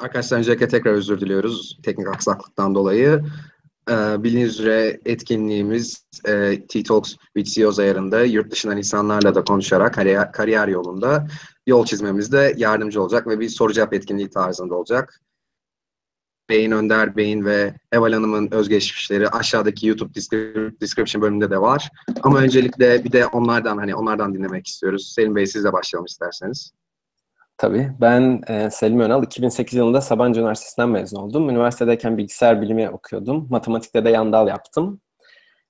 Arkadaşlar öncelikle tekrar özür diliyoruz teknik aksaklıktan dolayı. Ee, bildiğiniz üzere etkinliğimiz e, T-Talks with CEOs ayarında yurt dışından insanlarla da konuşarak kariyer, kariyer yolunda yol çizmemizde yardımcı olacak ve bir soru cevap etkinliği tarzında olacak. Beyin Önder Bey'in ve Eval Hanım'ın özgeçmişleri aşağıdaki YouTube description bölümünde de var. Ama öncelikle bir de onlardan hani onlardan dinlemek istiyoruz. Selim Bey sizle başlayalım isterseniz. Tabii. Ben e, Selim Önal. 2008 yılında Sabancı Üniversitesi'nden mezun oldum. Üniversitedeyken bilgisayar bilimi okuyordum. Matematikte de yandal yaptım.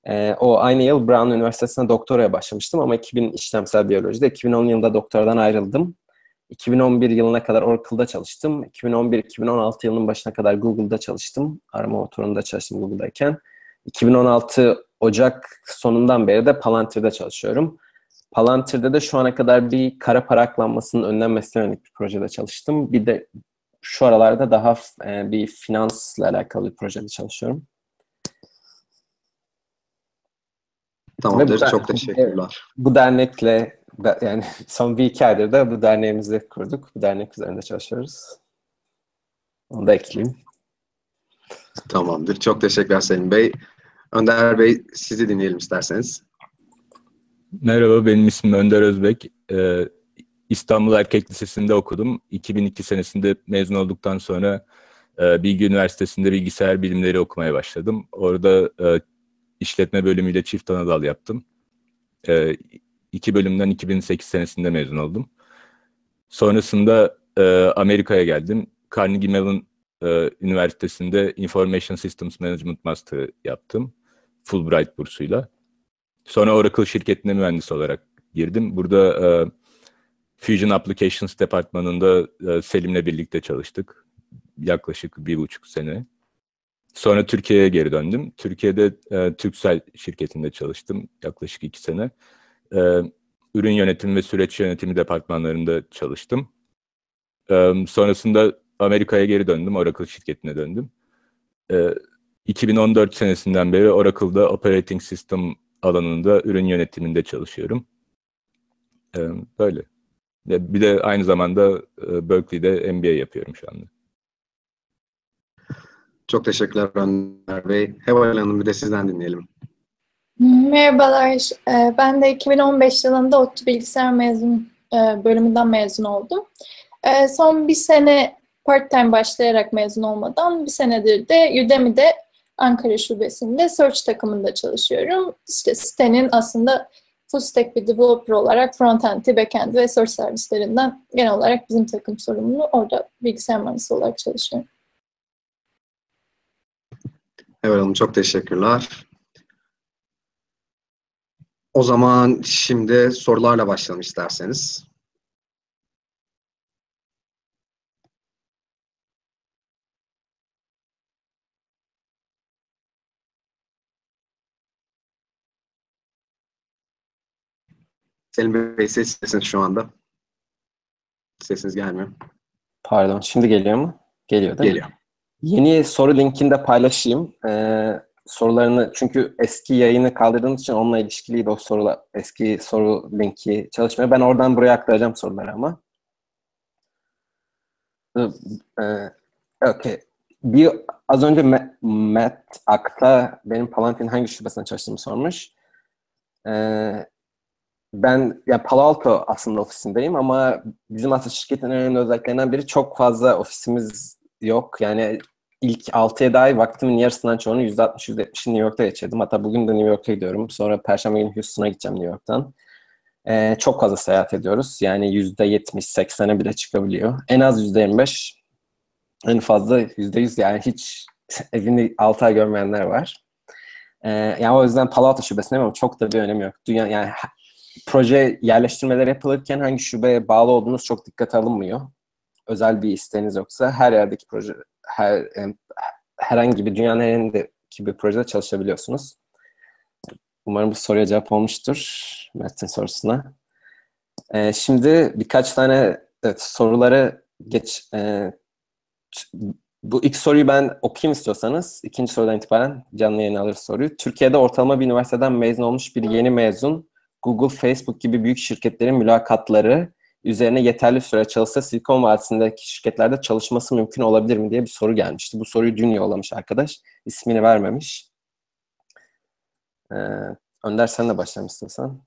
E, o aynı yıl Brown Üniversitesi'ne doktoraya başlamıştım ama 2000 işlemsel biyolojide. 2010 yılında doktoradan ayrıldım. 2011 yılına kadar Oracle'da çalıştım. 2011-2016 yılının başına kadar Google'da çalıştım. Arama motorunda çalıştım Google'dayken. 2016 Ocak sonundan beri de Palantir'de çalışıyorum. Palantir'de de şu ana kadar bir kara para aklanmasının önlenmesine yönelik bir projede çalıştım. Bir de şu aralarda daha e, bir finansla alakalı bir projede çalışıyorum. Tamamdır. Çok teşekkürler. Bu dernekle yani son bir iki aydır da bu derneğimizi kurduk. Bu dernek üzerinde çalışıyoruz. Onu da ekleyeyim. Tamamdır. Çok teşekkürler Selim Bey. Önder Bey sizi dinleyelim isterseniz. Merhaba, benim ismim Önder Özbek. Ee, İstanbul Erkek Lisesi'nde okudum. 2002 senesinde mezun olduktan sonra e, Bilgi Üniversitesi'nde bilgisayar bilimleri okumaya başladım. Orada e, işletme bölümüyle çift ana dal yaptım. E, iki bölümden 2008 senesinde mezun oldum. Sonrasında e, Amerika'ya geldim. Carnegie Mellon e, Üniversitesi'nde Information Systems Management Master yaptım. Fulbright bursuyla. Sonra Oracle şirketine mühendis olarak girdim. Burada e, Fusion Applications departmanında e, Selim'le birlikte çalıştık. Yaklaşık bir buçuk sene. Sonra Türkiye'ye geri döndüm. Türkiye'de e, Türksel şirketinde çalıştım yaklaşık iki sene. E, ürün yönetimi ve süreç yönetimi departmanlarında çalıştım. E, sonrasında Amerika'ya geri döndüm. Oracle şirketine döndüm. E, 2014 senesinden beri Oracle'da Operating System alanında ürün yönetiminde çalışıyorum. Ee, böyle. Bir de aynı zamanda e, Berkeley'de MBA yapıyorum şu anda. Çok teşekkürler Önder Bey. Heval Hanım bir de sizden dinleyelim. Merhabalar. Ben de 2015 yılında ODTÜ Bilgisayar mezun e, bölümünden mezun oldum. Son bir sene part-time başlayarak mezun olmadan bir senedir de Udemy'de Ankara Şubesi'nde Search takımında çalışıyorum. İşte sitenin aslında full stack bir developer olarak frontend'i, backend'i ve search servislerinden genel olarak bizim takım sorumlu. Orada bilgisayar mühendisi olarak çalışıyorum. Evet Hanım çok teşekkürler. O zaman şimdi sorularla başlayalım isterseniz. Selim Bey sessizsiniz şu anda. Sesiniz gelmiyor. Pardon. Şimdi geliyor mu? Geliyor değil geliyor. mi? Yeni soru linkini de paylaşayım. Ee, sorularını çünkü eski yayını kaldırdığımız için onunla ilişkiliydi o sorular. Eski soru linki çalışmıyor. Ben oradan buraya aktaracağım soruları ama. Ee, okay. Bir, az önce Matt Akta benim Palantir'in hangi şubesinde çalıştığımı sormuş. Ee, ben yani Palo Alto aslında ofisindeyim ama bizim aslında şirketin önemli özelliklerinden biri çok fazla ofisimiz yok. Yani ilk 6-7 ay vaktimin yarısından çoğunu %60-%70'i New York'ta geçirdim. Hatta bugün de New York'a gidiyorum. Sonra Perşembe günü Houston'a gideceğim New York'tan. Ee, çok fazla seyahat ediyoruz. Yani %70-80'e bile çıkabiliyor. En az %25, en fazla %100 yani hiç evini 6 ay görmeyenler var. Ee, yani o yüzden Palo Alto şubesindeyim ama çok da bir önemi yok. Dünya, yani proje yerleştirmeler yapılırken hangi şubeye bağlı olduğunuz çok dikkate alınmıyor. Özel bir isteğiniz yoksa her yerdeki proje, her herhangi bir dünyanın herhangi bir projede çalışabiliyorsunuz. Umarım bu soruya cevap olmuştur. Mert'in sorusuna. Ee, şimdi birkaç tane evet, soruları geç e, bu ilk soruyu ben okuyayım istiyorsanız. ikinci sorudan itibaren canlı yayın alır soruyu. Türkiye'de ortalama bir üniversiteden mezun olmuş bir yeni mezun Google, Facebook gibi büyük şirketlerin mülakatları üzerine yeterli süre çalışsa Silikon Vadisi'ndeki şirketlerde çalışması mümkün olabilir mi diye bir soru gelmişti. Bu soruyu dün yollamış arkadaş. İsmini vermemiş. Ee, Önder sen de başlamak istiyorsan.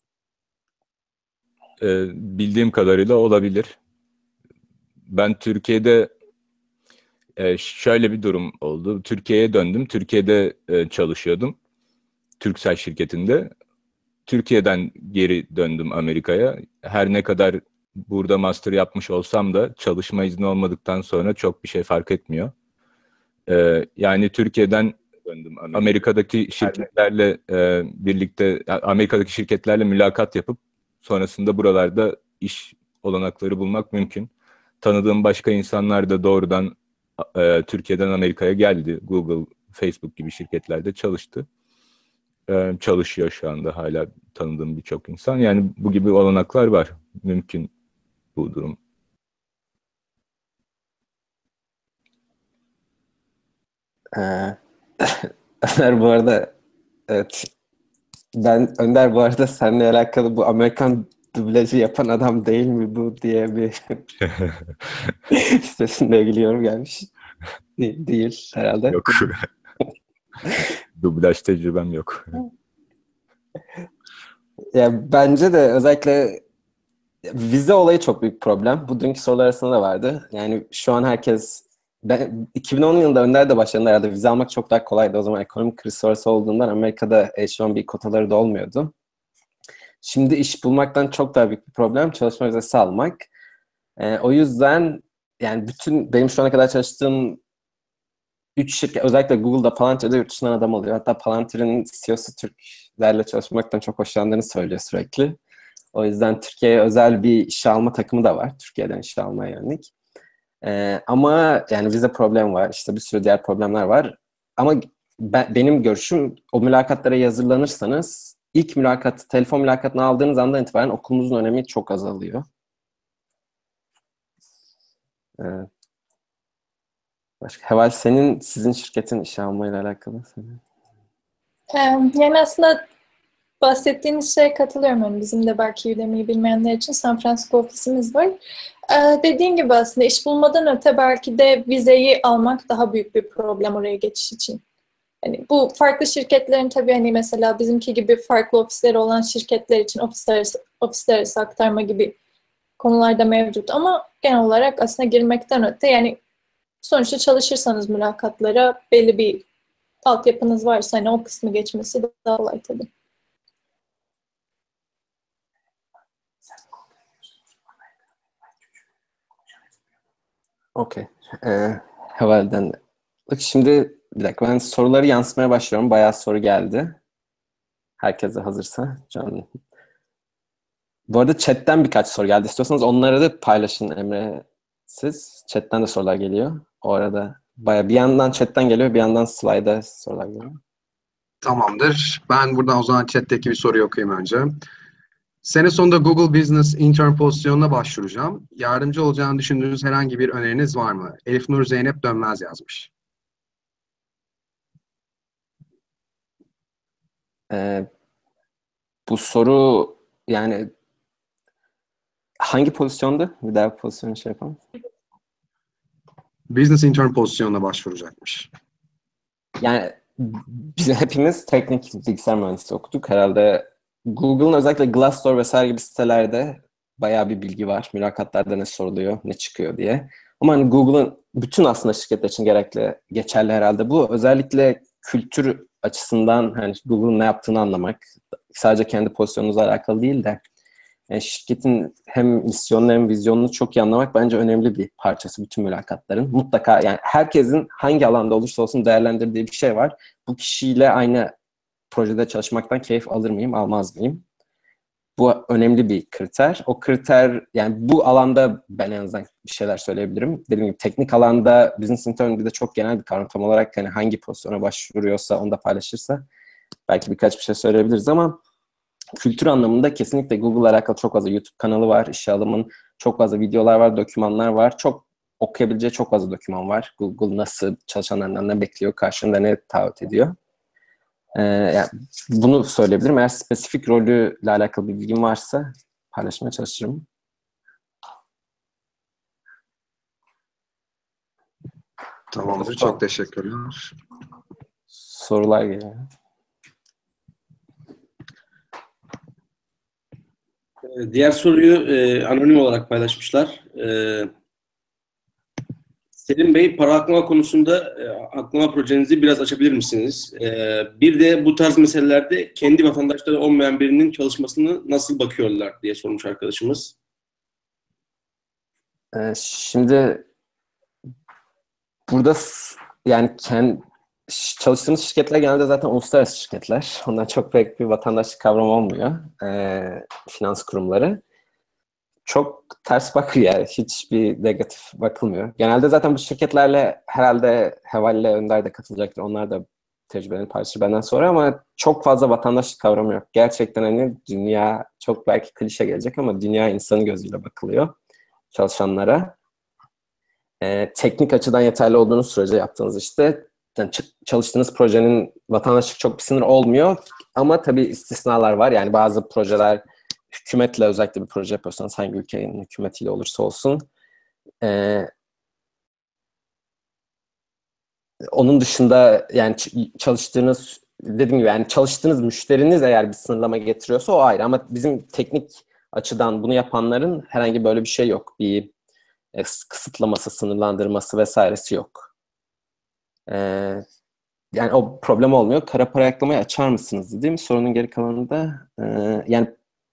Ee, bildiğim kadarıyla olabilir. Ben Türkiye'de e, şöyle bir durum oldu. Türkiye'ye döndüm. Türkiye'de e, çalışıyordum. Türksel şirketinde. Türkiye'den geri döndüm Amerika'ya. Her ne kadar burada master yapmış olsam da çalışma izni olmadıktan sonra çok bir şey fark etmiyor. Ee, yani Türkiye'den döndüm. Amerika'daki şirketlerle e, birlikte Amerika'daki şirketlerle mülakat yapıp sonrasında buralarda iş olanakları bulmak mümkün. Tanıdığım başka insanlar da doğrudan e, Türkiye'den Amerika'ya geldi. Google, Facebook gibi şirketlerde çalıştı. E, çalışıyor şu anda hala tanıdığım birçok insan. Yani bu gibi olanaklar var. Mümkün bu durum. Ee, Önder bu arada evet ben Önder bu arada seninle alakalı bu Amerikan dublajı yapan adam değil mi bu diye bir sitesinde ilgili yorum gelmiş. De- değil herhalde. Yok. Dublaj tecrübem yok. Ya bence de özellikle vize olayı çok büyük problem. Bu dünkü sorular arasında da vardı. Yani şu an herkes ben 2010 yılında Önder de başladığında herhalde vize almak çok daha kolaydı. O zaman ekonomik kriz sonrası olduğundan Amerika'da H1B kotaları da olmuyordu. Şimdi iş bulmaktan çok daha büyük bir problem çalışma vizesi almak. Ee, o yüzden yani bütün benim şu ana kadar çalıştığım üç şirket özellikle Google'da Palantir'de yurt dışından adam alıyor. Hatta Palantir'in CEO'su Türklerle çalışmaktan çok hoşlandığını söylüyor sürekli. O yüzden Türkiye'ye özel bir işe alma takımı da var. Türkiye'den işe almaya yönelik. Ee, ama yani vize problem var. İşte bir sürü diğer problemler var. Ama ben, benim görüşüm o mülakatlara hazırlanırsanız ilk mülakat, telefon mülakatını aldığınız andan itibaren okulunuzun önemi çok azalıyor. Ee, başka, Heval senin sizin şirketin işe almayla alakalı. Yani aslında bahsettiğiniz şeye katılıyorum. Yani bizim de belki Udemy'yi bilmeyenler için San Francisco ofisimiz var. Ee, dediğin gibi aslında iş bulmadan öte belki de vizeyi almak daha büyük bir problem oraya geçiş için. Yani bu farklı şirketlerin tabii hani mesela bizimki gibi farklı ofisleri olan şirketler için ofisler arası, ofisler arası aktarma gibi konularda mevcut ama genel olarak aslında girmekten öte yani sonuçta çalışırsanız mülakatlara belli bir altyapınız varsa hani o kısmı geçmesi daha kolay tabii. Okey. Ee, Heval'den. Bak şimdi bir dakika ben soruları yansıtmaya başlıyorum. Bayağı soru geldi. Herkese hazırsa. Can. Bu arada chatten birkaç soru geldi. İstiyorsanız onları da paylaşın Emre. Siz. Chatten de sorular geliyor. O arada bayağı bir yandan chatten geliyor bir yandan slide'a sorular geliyor. Tamamdır. Ben buradan o zaman chat'teki bir soruyu okuyayım önce. Sene sonunda Google Business Intern pozisyonuna başvuracağım. Yardımcı olacağını düşündüğünüz herhangi bir öneriniz var mı? Elif Nur Zeynep Dönmez yazmış. Ee, bu soru yani hangi pozisyonda? Bir daha pozisyonu şey yapalım. Business Intern pozisyonuna başvuracakmış. Yani biz hepimiz teknik bilgisayar mühendisliği okuduk. Herhalde Google'ın özellikle Glassdoor vesaire gibi sitelerde bayağı bir bilgi var. Mülakatlarda ne soruluyor, ne çıkıyor diye. Ama hani Google'ın bütün aslında şirketler için gerekli, geçerli herhalde bu. Özellikle kültür açısından hani Google'ın ne yaptığını anlamak. Sadece kendi pozisyonunuzla alakalı değil de yani şirketin hem misyonunu hem vizyonunu çok iyi anlamak bence önemli bir parçası bütün mülakatların. Mutlaka yani herkesin hangi alanda olursa olsun değerlendirdiği bir şey var. Bu kişiyle aynı projede çalışmaktan keyif alır mıyım, almaz mıyım? Bu önemli bir kriter. O kriter yani bu alanda ben en azından bir şeyler söyleyebilirim. Dediğim gibi teknik alanda business intern de çok genel bir kavram. Tam olarak hani hangi pozisyona başvuruyorsa onu da paylaşırsa belki birkaç bir şey söyleyebiliriz ama kültür anlamında kesinlikle Google'la alakalı çok fazla YouTube kanalı var. İşe alımın çok fazla videolar var, dokümanlar var. Çok okuyabileceği çok fazla doküman var. Google nasıl çalışanlarından ne bekliyor, karşılığında ne taahhüt ediyor. Ee, yani bunu söyleyebilirim. Eğer spesifik rolüyle alakalı bir bilgim varsa paylaşmaya çalışırım. Tamamdır. Çok teşekkürler. Sorular geliyor. Diğer soruyu e, anonim olarak paylaşmışlar. E, Selim Bey, para aklama konusunda e, aklama projenizi biraz açabilir misiniz? E, bir de bu tarz meselelerde kendi vatandaşları olmayan birinin çalışmasını nasıl bakıyorlar diye sormuş arkadaşımız. Ee, şimdi burada yani kendi çalıştığımız şirketler genelde zaten uluslararası şirketler. Ondan çok pek bir vatandaşlık kavramı olmuyor. Ee, finans kurumları. Çok ters bakıyor yani. Hiçbir negatif bakılmıyor. Genelde zaten bu şirketlerle herhalde Heval ile Önder de katılacaktır. Onlar da tecrübelerini paylaşır benden sonra ama çok fazla vatandaşlık kavramı yok. Gerçekten hani dünya çok belki klişe gelecek ama dünya insanı gözüyle bakılıyor çalışanlara. Ee, teknik açıdan yeterli olduğunuz sürece yaptığınız işte yani çalıştığınız projenin vatandaşlık çok bir sınır olmuyor. Ama tabii istisnalar var. Yani bazı projeler hükümetle özellikle bir proje yapıyorsanız hangi ülkenin hükümetiyle olursa olsun ee, onun dışında yani çalıştığınız dediğim gibi yani çalıştığınız müşteriniz eğer bir sınırlama getiriyorsa o ayrı ama bizim teknik açıdan bunu yapanların herhangi böyle bir şey yok. Bir e, kısıtlaması, sınırlandırması vesairesi yok. Ee, yani o problem olmuyor. Kara para yaklamayı açar mısınız mi? Sorunun geri kalanında e, yani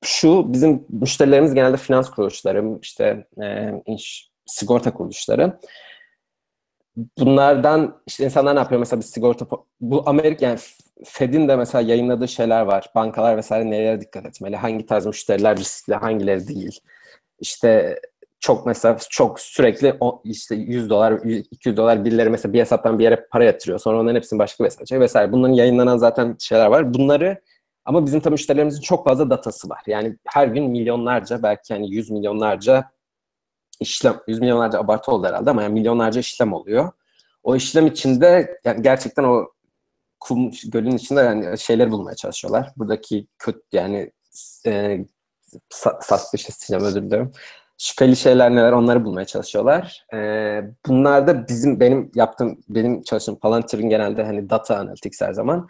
şu bizim müşterilerimiz genelde finans kuruluşları, işte e, iş, sigorta kuruluşları. Bunlardan işte insanlar ne yapıyor mesela bir sigorta bu Amerika yani Fed'in de mesela yayınladığı şeyler var. Bankalar vesaire nelere dikkat etmeli? Hangi tarz müşteriler riskli, hangileri değil? İşte çok mesela çok sürekli o, işte 100 dolar, 200 dolar birileri mesela bir hesaptan bir yere para yatırıyor. Sonra onların hepsini başka bir hesaba çekiyor vesaire. Bunların yayınlanan zaten şeyler var. Bunları ama bizim tabii müşterilerimizin çok fazla datası var. Yani her gün milyonlarca belki yani 100 milyonlarca işlem, 100 milyonlarca abartı oldu herhalde ama yani milyonlarca işlem oluyor. O işlem içinde yani gerçekten o kum gölün içinde yani şeyleri bulmaya çalışıyorlar. Buradaki kötü yani e, sa- suspicious diyeceğim özür dilerim. Şüpheli şeyler neler onları bulmaya çalışıyorlar. E, bunlar da bizim benim yaptığım benim çalıştığım Palantir'in genelde hani data analytics her zaman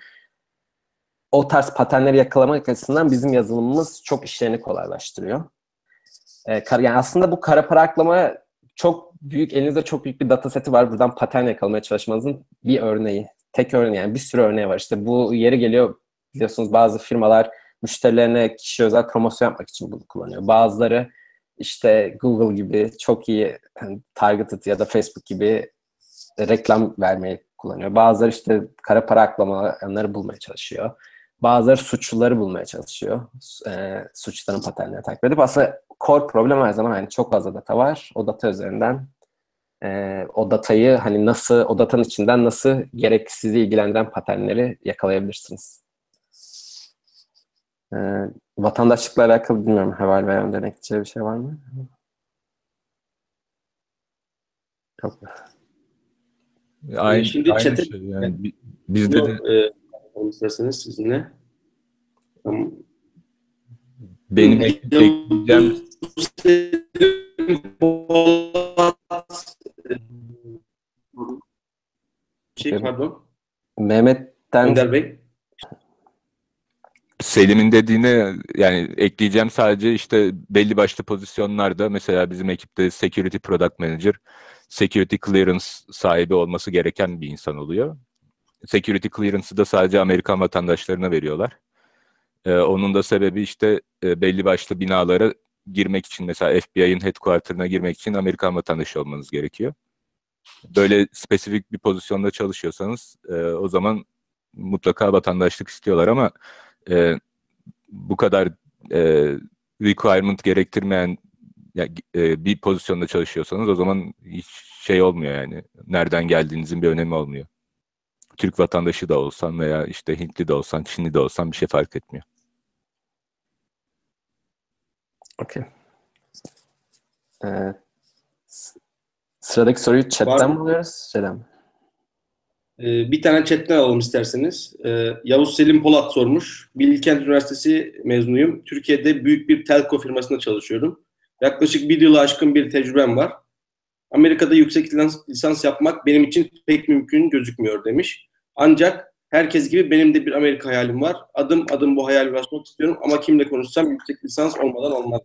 o tarz paternleri yakalamak açısından bizim yazılımımız çok işlerini kolaylaştırıyor. E, kar- yani aslında bu kara para aklama çok büyük, elinizde çok büyük bir data seti var. Buradan patern yakalamaya çalışmanızın bir örneği. Tek örneği yani bir sürü örneği var. İşte bu yeri geliyor biliyorsunuz bazı firmalar müşterilerine kişi özel promosyon yapmak için bunu kullanıyor. Bazıları işte Google gibi çok iyi hani targeted ya da Facebook gibi reklam vermeyi kullanıyor. Bazıları işte kara para aklamaları bulmaya çalışıyor. Bazıları suçluları bulmaya çalışıyor. E, suçların paternlerini takip edip aslında core problem her zaman hani çok fazla data var. O data üzerinden e, o datayı hani nasıl, o datanın içinden nasıl gerek sizi ilgilendiren paternleri yakalayabilirsiniz. E, vatandaşlıkla alakalı bilmiyorum. Heval veya ekleyeceği bir şey var mı? Yok. Aynı, şimdi aynı chat'e- şey yani. Bi- Bizde de e, isterseniz sizinle. Tamam. benim ek- ekleyeceğim Şey, pardon. Mehmet'ten Önder Bey. Selim'in dediğine yani ekleyeceğim sadece işte belli başlı pozisyonlarda mesela bizim ekipte Security Product Manager, Security Clearance sahibi olması gereken bir insan oluyor. Security Clearance'ı da sadece Amerikan vatandaşlarına veriyorlar. Ee, onun da sebebi işte e, belli başlı binalara girmek için mesela FBI'ın headquarter'ına girmek için Amerikan vatandaşı olmanız gerekiyor. Böyle spesifik bir pozisyonda çalışıyorsanız e, o zaman mutlaka vatandaşlık istiyorlar ama e, bu kadar e, requirement gerektirmeyen ya, e, bir pozisyonda çalışıyorsanız o zaman hiç şey olmuyor yani. Nereden geldiğinizin bir önemi olmuyor. Türk vatandaşı da olsan veya işte Hintli de olsan, Çinli de olsan bir şey fark etmiyor. Okey. Ee, sıradaki soruyu chatten mi alıyoruz? Şeyden mi? Ee, bir tane chatten alalım isterseniz. Ee, Yavuz Selim Polat sormuş. Bilkent Üniversitesi mezunuyum. Türkiye'de büyük bir telco firmasında çalışıyorum. Yaklaşık bir yılı aşkın bir tecrübem var. Amerika'da yüksek lisans, yapmak benim için pek mümkün gözükmüyor demiş. Ancak herkes gibi benim de bir Amerika hayalim var. Adım adım bu hayal ulaşmak istiyorum ama kimle konuşsam yüksek lisans olmadan olmaz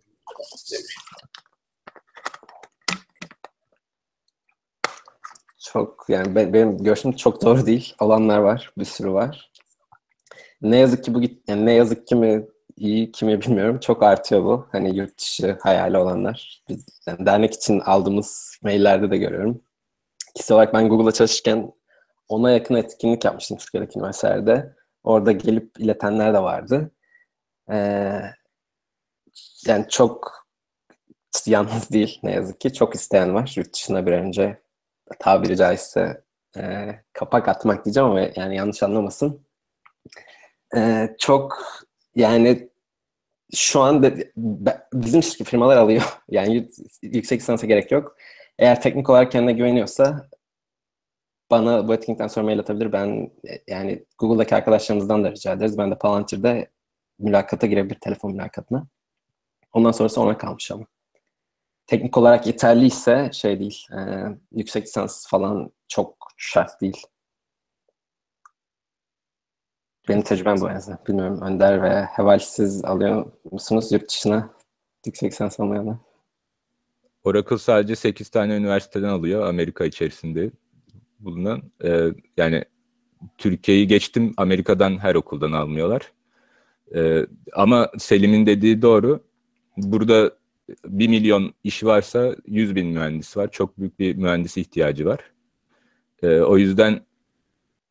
demiş. Çok yani ben, benim görüşüm çok doğru değil. Olanlar var, bir sürü var. Ne yazık ki bu yani ne yazık ki mi iyi kimi bilmiyorum. Çok artıyor bu. Hani yurt dışı hayali olanlar. Biz yani dernek için aldığımız maillerde de görüyorum. Kişisel olarak ben Google'da çalışırken ona yakın etkinlik yapmıştım Türkiye'deki üniversitelerde. Orada gelip iletenler de vardı. Ee, yani çok yalnız değil ne yazık ki. Çok isteyen var yurt dışına bir önce tabiri caizse e, kapak atmak diyeceğim ama yani yanlış anlamasın. E, çok yani şu anda bizim şirket firmalar alıyor. Yani yüksek lisansa gerek yok. Eğer teknik olarak kendine güveniyorsa bana bu etkinlikten sonra mail atabilir. Ben yani Google'daki arkadaşlarımızdan da rica ederiz. Ben de Palantir'de mülakata girebilir telefon mülakatına. Ondan sonrası ona kalmış ama. Teknik olarak yeterliyse şey değil. E, yüksek lisans falan çok şart değil. Benim tecrübem bu en azından. Bilmiyorum Önder ve Heval siz alıyor musunuz yurt dışına yüksek lisans almayanlar? Oracle sadece 8 tane üniversiteden alıyor Amerika içerisinde bulunan. Ee, yani Türkiye'yi geçtim Amerika'dan her okuldan almıyorlar. Ee, ama Selim'in dediği doğru. Burada 1 milyon iş varsa 100 bin mühendis var. Çok büyük bir mühendis ihtiyacı var. Ee, o yüzden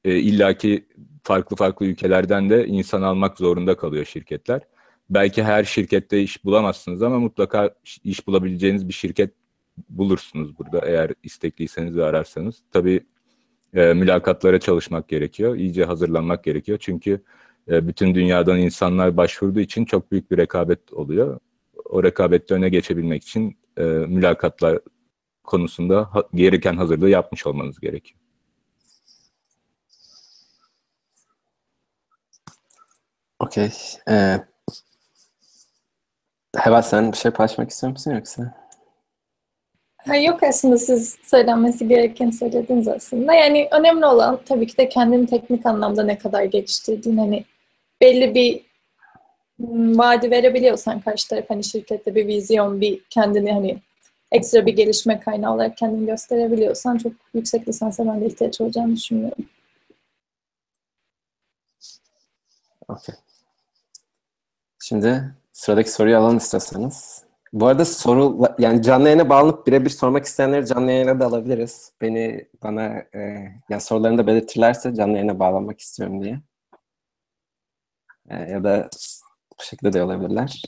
e, illaki farklı farklı ülkelerden de insan almak zorunda kalıyor şirketler. Belki her şirkette iş bulamazsınız ama mutlaka iş bulabileceğiniz bir şirket bulursunuz burada eğer istekliyseniz ve ararsanız. Tabii e, mülakatlara çalışmak gerekiyor, iyice hazırlanmak gerekiyor. Çünkü e, bütün dünyadan insanlar başvurduğu için çok büyük bir rekabet oluyor. O rekabette öne geçebilmek için e, mülakatlar konusunda ha, gereken hazırlığı yapmış olmanız gerekiyor. Okey. Ee, Heva sen bir şey paylaşmak istiyor musun yoksa? Ha, yok aslında siz söylenmesi gereken söylediniz aslında. Yani önemli olan tabii ki de kendini teknik anlamda ne kadar geliştirdiğin. Hani belli bir vaadi verebiliyorsan karşı taraf hani şirkette bir vizyon, bir kendini hani ekstra bir gelişme kaynağı olarak kendini gösterebiliyorsan çok yüksek lisansa ben de ihtiyaç olacağını düşünmüyorum. Okay. Şimdi sıradaki soruyu alalım isterseniz. Bu arada soru yani canlı yayına bağlanıp birebir sormak isteyenleri canlı yayına da alabiliriz. Beni bana e, yani sorularını da belirtirlerse canlı yayına bağlanmak istiyorum diye. E, ya da bu şekilde de olabilirler.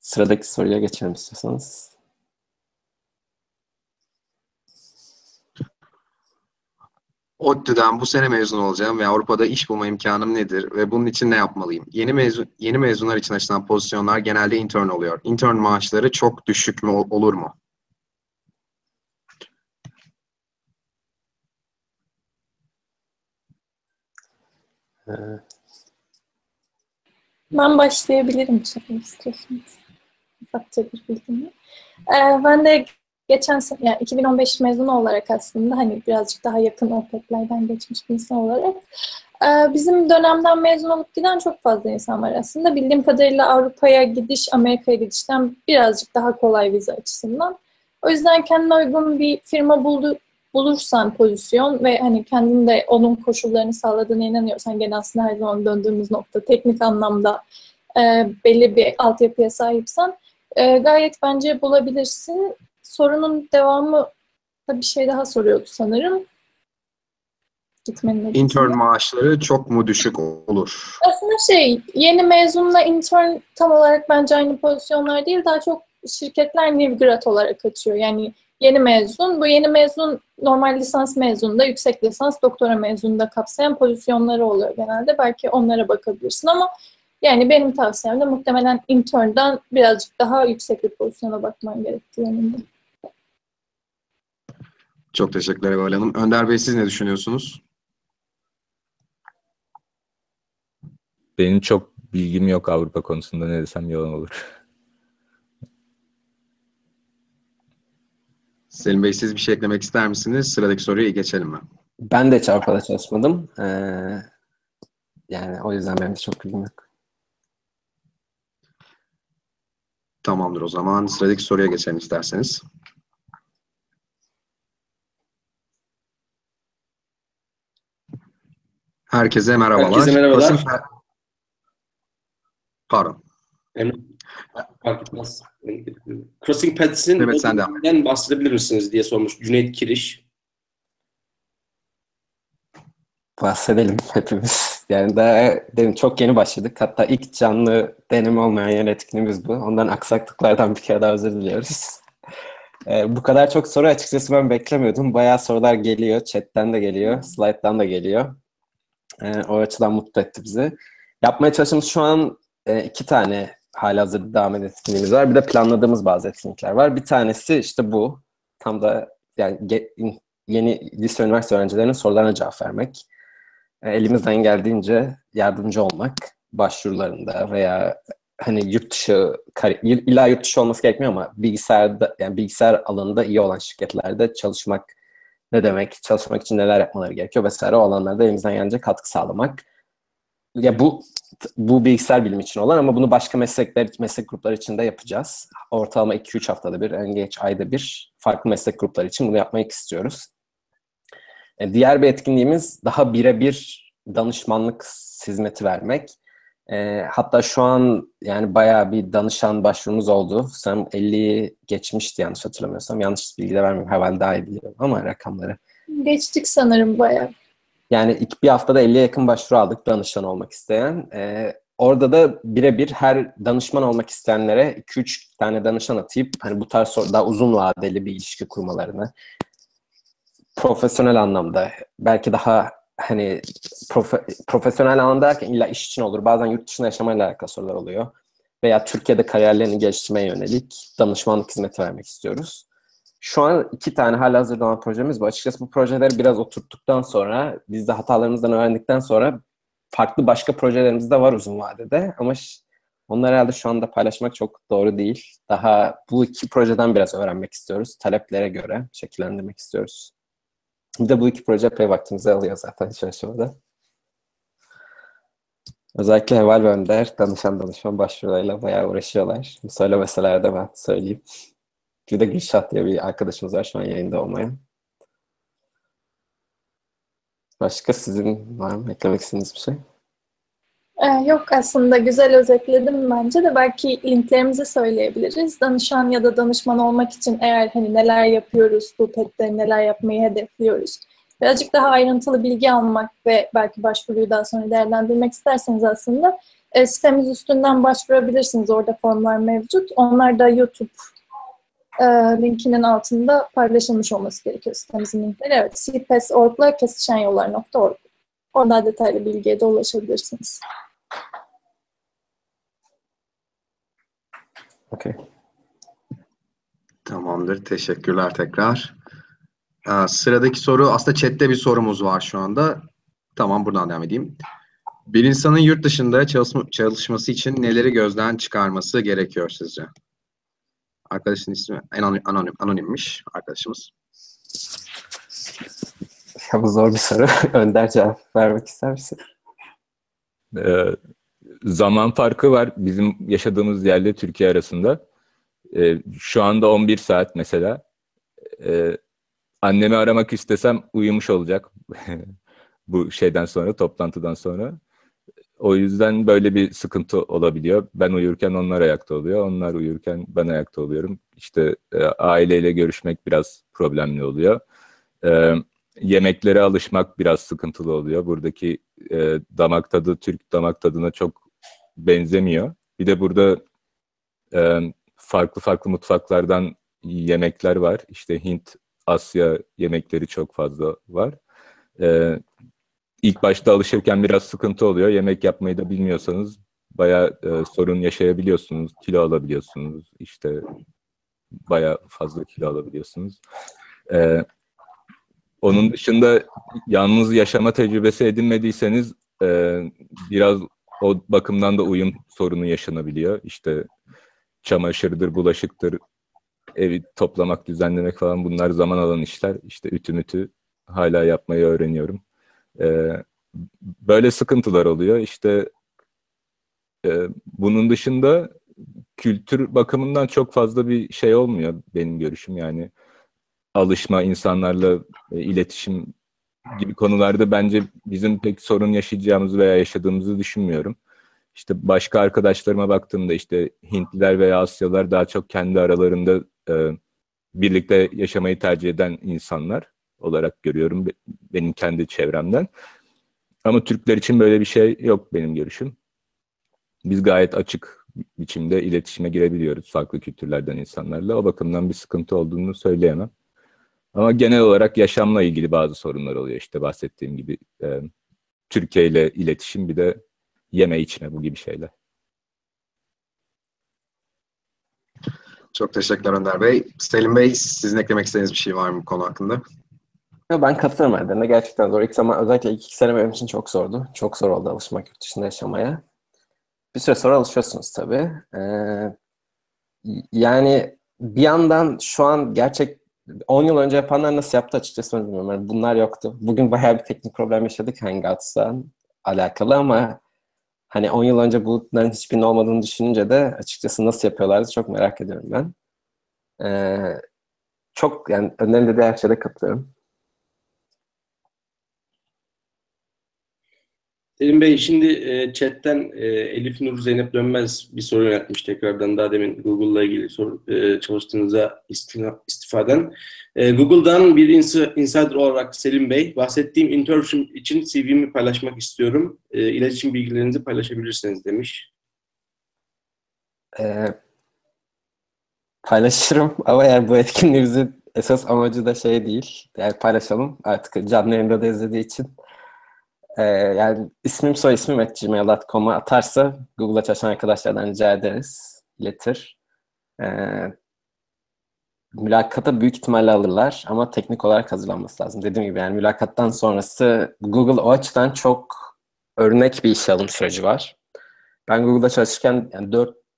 Sıradaki soruya geçelim istiyorsanız. ODTÜ'den bu sene mezun olacağım ve Avrupa'da iş bulma imkanım nedir ve bunun için ne yapmalıyım? Yeni mezun yeni mezunlar için açılan pozisyonlar genelde intern oluyor. Intern maaşları çok düşük mü olur mu? Ben başlayabilirim sefer istiyorsanız. Ufakça bir bilgimle. Ee, ben de geçen sene, yani 2015 mezunu olarak aslında hani birazcık daha yakın OPEC'lerden geçmiş bir insan olarak e, bizim dönemden mezun olup giden çok fazla insan var aslında. Bildiğim kadarıyla Avrupa'ya gidiş, Amerika'ya gidişten birazcık daha kolay vize açısından. O yüzden kendine uygun bir firma buldu, bulursan pozisyon ve hani kendin de onun koşullarını sağladığına inanıyorsan gene aslında her zaman döndüğümüz nokta teknik anlamda e, belli bir altyapıya sahipsen e, gayet bence bulabilirsin sorunun devamı da bir şey daha soruyordu sanırım. Gitmenin intern maaşları çok mu düşük olur? Aslında şey, yeni mezunla intern tam olarak bence aynı pozisyonlar değil. Daha çok şirketler new grad olarak açıyor. Yani yeni mezun, bu yeni mezun normal lisans mezununda, yüksek lisans, doktora mezununda kapsayan pozisyonları oluyor genelde. Belki onlara bakabilirsin ama yani benim tavsiyem de muhtemelen intern'dan birazcık daha yüksek bir pozisyona bakman gerektiği yönünde. Çok teşekkürler Eval Hanım. Önder Bey siz ne düşünüyorsunuz? Benim çok bilgim yok Avrupa konusunda ne desem yalan olur. Selim Bey siz bir şey eklemek ister misiniz? Sıradaki soruya geçelim mi? Ben de hiç Avrupa'da çalışmadım. Ee, yani o yüzden benim de çok bilgim yok. Tamamdır o zaman. Sıradaki soruya geçelim isterseniz. Herkese merhabalar. Herkese merhabalar. Crossing- Pardon. Emre, fark etmez. Crossing Paths'in Evet, sen bahsedebilir misiniz diye sormuş Cüneyt Kiriş. Bahsedelim hepimiz. Yani daha dedim çok yeni başladık. Hatta ilk canlı deneme olmayan yer etkinliğimiz bu. Ondan aksaklıklardan bir kere daha özür diliyoruz. Ee, bu kadar çok soru açıkçası ben beklemiyordum. Bayağı sorular geliyor. Chat'ten de geliyor. Slide'dan da geliyor. Ee, o açıdan mutlu etti bizi. Yapmaya çalıştığımız şu an e, iki tane halihazırda devam eden etkinliğimiz var. Bir de planladığımız bazı etkinlikler var. Bir tanesi işte bu. Tam da yani yeni lise üniversite öğrencilerinin sorularına cevap vermek. E, elimizden geldiğince yardımcı olmak başvurularında veya hani yurt dışı illa yurt dışı olması gerekmiyor ama bilgisayarda yani bilgisayar alanında iyi olan şirketlerde çalışmak ne demek, çalışmak için neler yapmaları gerekiyor vesaire o alanlarda elimizden gelince katkı sağlamak. Ya bu bu bilgisayar bilimi için olan ama bunu başka meslekler, meslek grupları için de yapacağız. Ortalama 2-3 haftada bir, en geç ayda bir farklı meslek grupları için bunu yapmayı istiyoruz. E, Diğer bir etkinliğimiz daha birebir danışmanlık hizmeti vermek. E, hatta şu an yani bayağı bir danışan başvurumuz oldu. Sanırım 50'yi geçmişti yanlış hatırlamıyorsam. Yanlış bilgi de vermeyeyim. Hemen daha iyi biliyorum ama rakamları. Geçtik sanırım bayağı. Yani ilk bir haftada 50'ye yakın başvuru aldık danışan olmak isteyen. Ee, orada da birebir her danışman olmak isteyenlere 2-3 tane danışan atayıp hani bu tarz daha uzun vadeli bir ilişki kurmalarını profesyonel anlamda belki daha hani profe- profesyonel anlamda derken illa iş için olur. Bazen yurt dışında yaşamayla alakalı sorular oluyor. Veya Türkiye'de kariyerlerini geliştirmeye yönelik danışmanlık hizmeti vermek istiyoruz. Şu an iki tane hala hazırda olan projemiz bu. Açıkçası bu projeleri biraz oturttuktan sonra, biz de hatalarımızdan öğrendikten sonra farklı başka projelerimiz de var uzun vadede. Ama onları herhalde şu anda paylaşmak çok doğru değil. Daha bu iki projeden biraz öğrenmek istiyoruz. Taleplere göre şekillendirmek istiyoruz. Bir de bu iki proje epey vaktimizi alıyor zaten şu. Özellikle Heval ve Önder danışan danışman başvurularıyla bayağı uğraşıyorlar. Söylemeseler de ben söyleyeyim. Bir de Gülşah diye bir arkadaşımız var şu an yayında olmayan. Başka sizin var mı eklemek istediğiniz bir şey? Ee, yok aslında güzel özetledim bence de belki linklerimizi söyleyebiliriz. Danışan ya da danışman olmak için eğer hani neler yapıyoruz, bu PET'te neler yapmayı hedefliyoruz. Birazcık daha ayrıntılı bilgi almak ve belki başvuruyu daha sonra değerlendirmek isterseniz aslında e, sitemiz üstünden başvurabilirsiniz. Orada formlar mevcut. Onlar da YouTube e, linkinin altında paylaşılmış olması gerekiyor sitemizin linkleri. Evet, cpes.org'la kesişenyollar.org. Oradan detaylı bilgiye de ulaşabilirsiniz. Okey. Tamamdır. Teşekkürler tekrar. Ee, sıradaki soru aslında chatte bir sorumuz var şu anda. Tamam buradan devam edeyim. Bir insanın yurt dışında çalışma, çalışması için neleri gözden çıkarması gerekiyor sizce? Arkadaşın ismi anonim, anonim, anonimmiş arkadaşımız. Ya bu zor bir soru. Önder cevap vermek ister misin? Ee, zaman farkı var bizim yaşadığımız yerle Türkiye arasında. Ee, şu anda 11 saat mesela. Ee, annemi aramak istesem uyumuş olacak bu şeyden sonra, toplantıdan sonra. O yüzden böyle bir sıkıntı olabiliyor. Ben uyurken onlar ayakta oluyor, onlar uyurken ben ayakta oluyorum. İşte e, aileyle görüşmek biraz problemli oluyor. Ee, yemeklere alışmak biraz sıkıntılı oluyor. Buradaki e, damak tadı Türk damak tadına çok benzemiyor. Bir de burada e, farklı farklı mutfaklardan yemekler var. İşte Hint, Asya yemekleri çok fazla var. E, ilk başta alışırken biraz sıkıntı oluyor. Yemek yapmayı da bilmiyorsanız bayağı e, sorun yaşayabiliyorsunuz. Kilo alabiliyorsunuz. İşte bayağı fazla kilo alabiliyorsunuz. E, onun dışında yalnız yaşama tecrübesi edinmediyseniz e, biraz o bakımdan da uyum sorunu yaşanabiliyor. İşte çamaşırdır, bulaşıktır. evi toplamak, düzenlemek falan bunlar zaman alan işler. İşte ütü mütü hala yapmayı öğreniyorum. E, böyle sıkıntılar oluyor. İşte e, bunun dışında kültür bakımından çok fazla bir şey olmuyor benim görüşüm yani alışma insanlarla e, iletişim gibi konularda bence bizim pek sorun yaşayacağımızı veya yaşadığımızı düşünmüyorum. İşte başka arkadaşlarıma baktığımda işte Hintliler veya Asyalılar daha çok kendi aralarında e, birlikte yaşamayı tercih eden insanlar olarak görüyorum benim kendi çevremden. Ama Türkler için böyle bir şey yok benim görüşüm. Biz gayet açık biçimde iletişime girebiliyoruz farklı kültürlerden insanlarla. O bakımdan bir sıkıntı olduğunu söyleyemem. Ama genel olarak yaşamla ilgili bazı sorunlar oluyor. İşte bahsettiğim gibi e, Türkiye ile iletişim bir de yeme içme bu gibi şeyler. Çok teşekkürler Önder Bey. Selim Bey sizin eklemek istediğiniz bir şey var mı bu konu hakkında? Ya ben katılıyorum Erdem'e. Gerçekten zor. İlk zaman özellikle ilk iki sene benim için çok zordu. Çok zor oldu alışmak yurt dışında yaşamaya. Bir süre sonra alışıyorsunuz tabii. Ee, yani bir yandan şu an gerçek 10 yıl önce yapanlar nasıl yaptı açıkçası bilmiyorum. Yani bunlar yoktu. Bugün bayağı bir teknik problem yaşadık Hangouts'la alakalı ama hani 10 yıl önce bunların hiçbirinin olmadığını düşününce de açıkçası nasıl yapıyorlardı çok merak ediyorum ben. Ee, çok yani önlerinde dediği her şeyde katılıyorum. Selim Bey şimdi e, chatten e, Elif Nur Zeynep Dönmez bir soru yönetmiş tekrardan daha demin Google'la ilgili soru, e, çalıştığınıza istina, istifaden. E, Google'dan bir insider olarak Selim Bey bahsettiğim internship için CV'mi paylaşmak istiyorum. E, iletişim bilgilerinizi paylaşabilirsiniz demiş. E, paylaşırım ama yani bu etkinliğimizin esas amacı da şey değil. Yani paylaşalım artık canlı yayında da izlediği için e, yani ismim soy ismim at gmail.com'a atarsa Google'da çalışan arkadaşlardan rica ederiz. iletir. E, mülakata büyük ihtimalle alırlar ama teknik olarak hazırlanması lazım. Dediğim gibi yani mülakattan sonrası Google o açıdan çok örnek bir işe alım süreci var. Ben Google'da çalışırken yani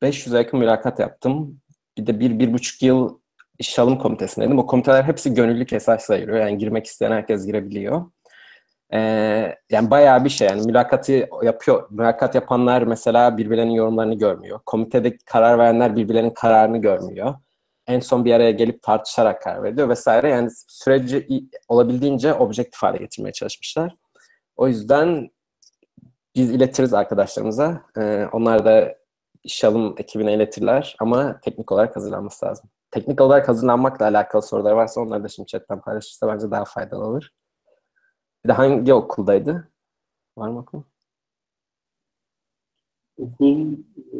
4-500'e yakın mülakat yaptım. Bir de bir, bir buçuk yıl iş alım komitesindeydim. O komiteler hepsi gönüllülük esasla ayırıyor. Yani girmek isteyen herkes girebiliyor. Ee, yani bayağı bir şey yani mülakatı yapıyor. Mülakat yapanlar mesela birbirlerinin yorumlarını görmüyor. Komitede karar verenler birbirlerinin kararını görmüyor. En son bir araya gelip tartışarak karar veriyor vesaire. Yani süreci olabildiğince objektif hale getirmeye çalışmışlar. O yüzden biz iletiriz arkadaşlarımıza. Ee, onlar da iş alım ekibine iletirler ama teknik olarak hazırlanması lazım. Teknik olarak hazırlanmakla alakalı sorular varsa onları da şimdi chatten paylaşırsa bence daha faydalı olur. Bir de hangi okuldaydı? Var mı okul? Okul e,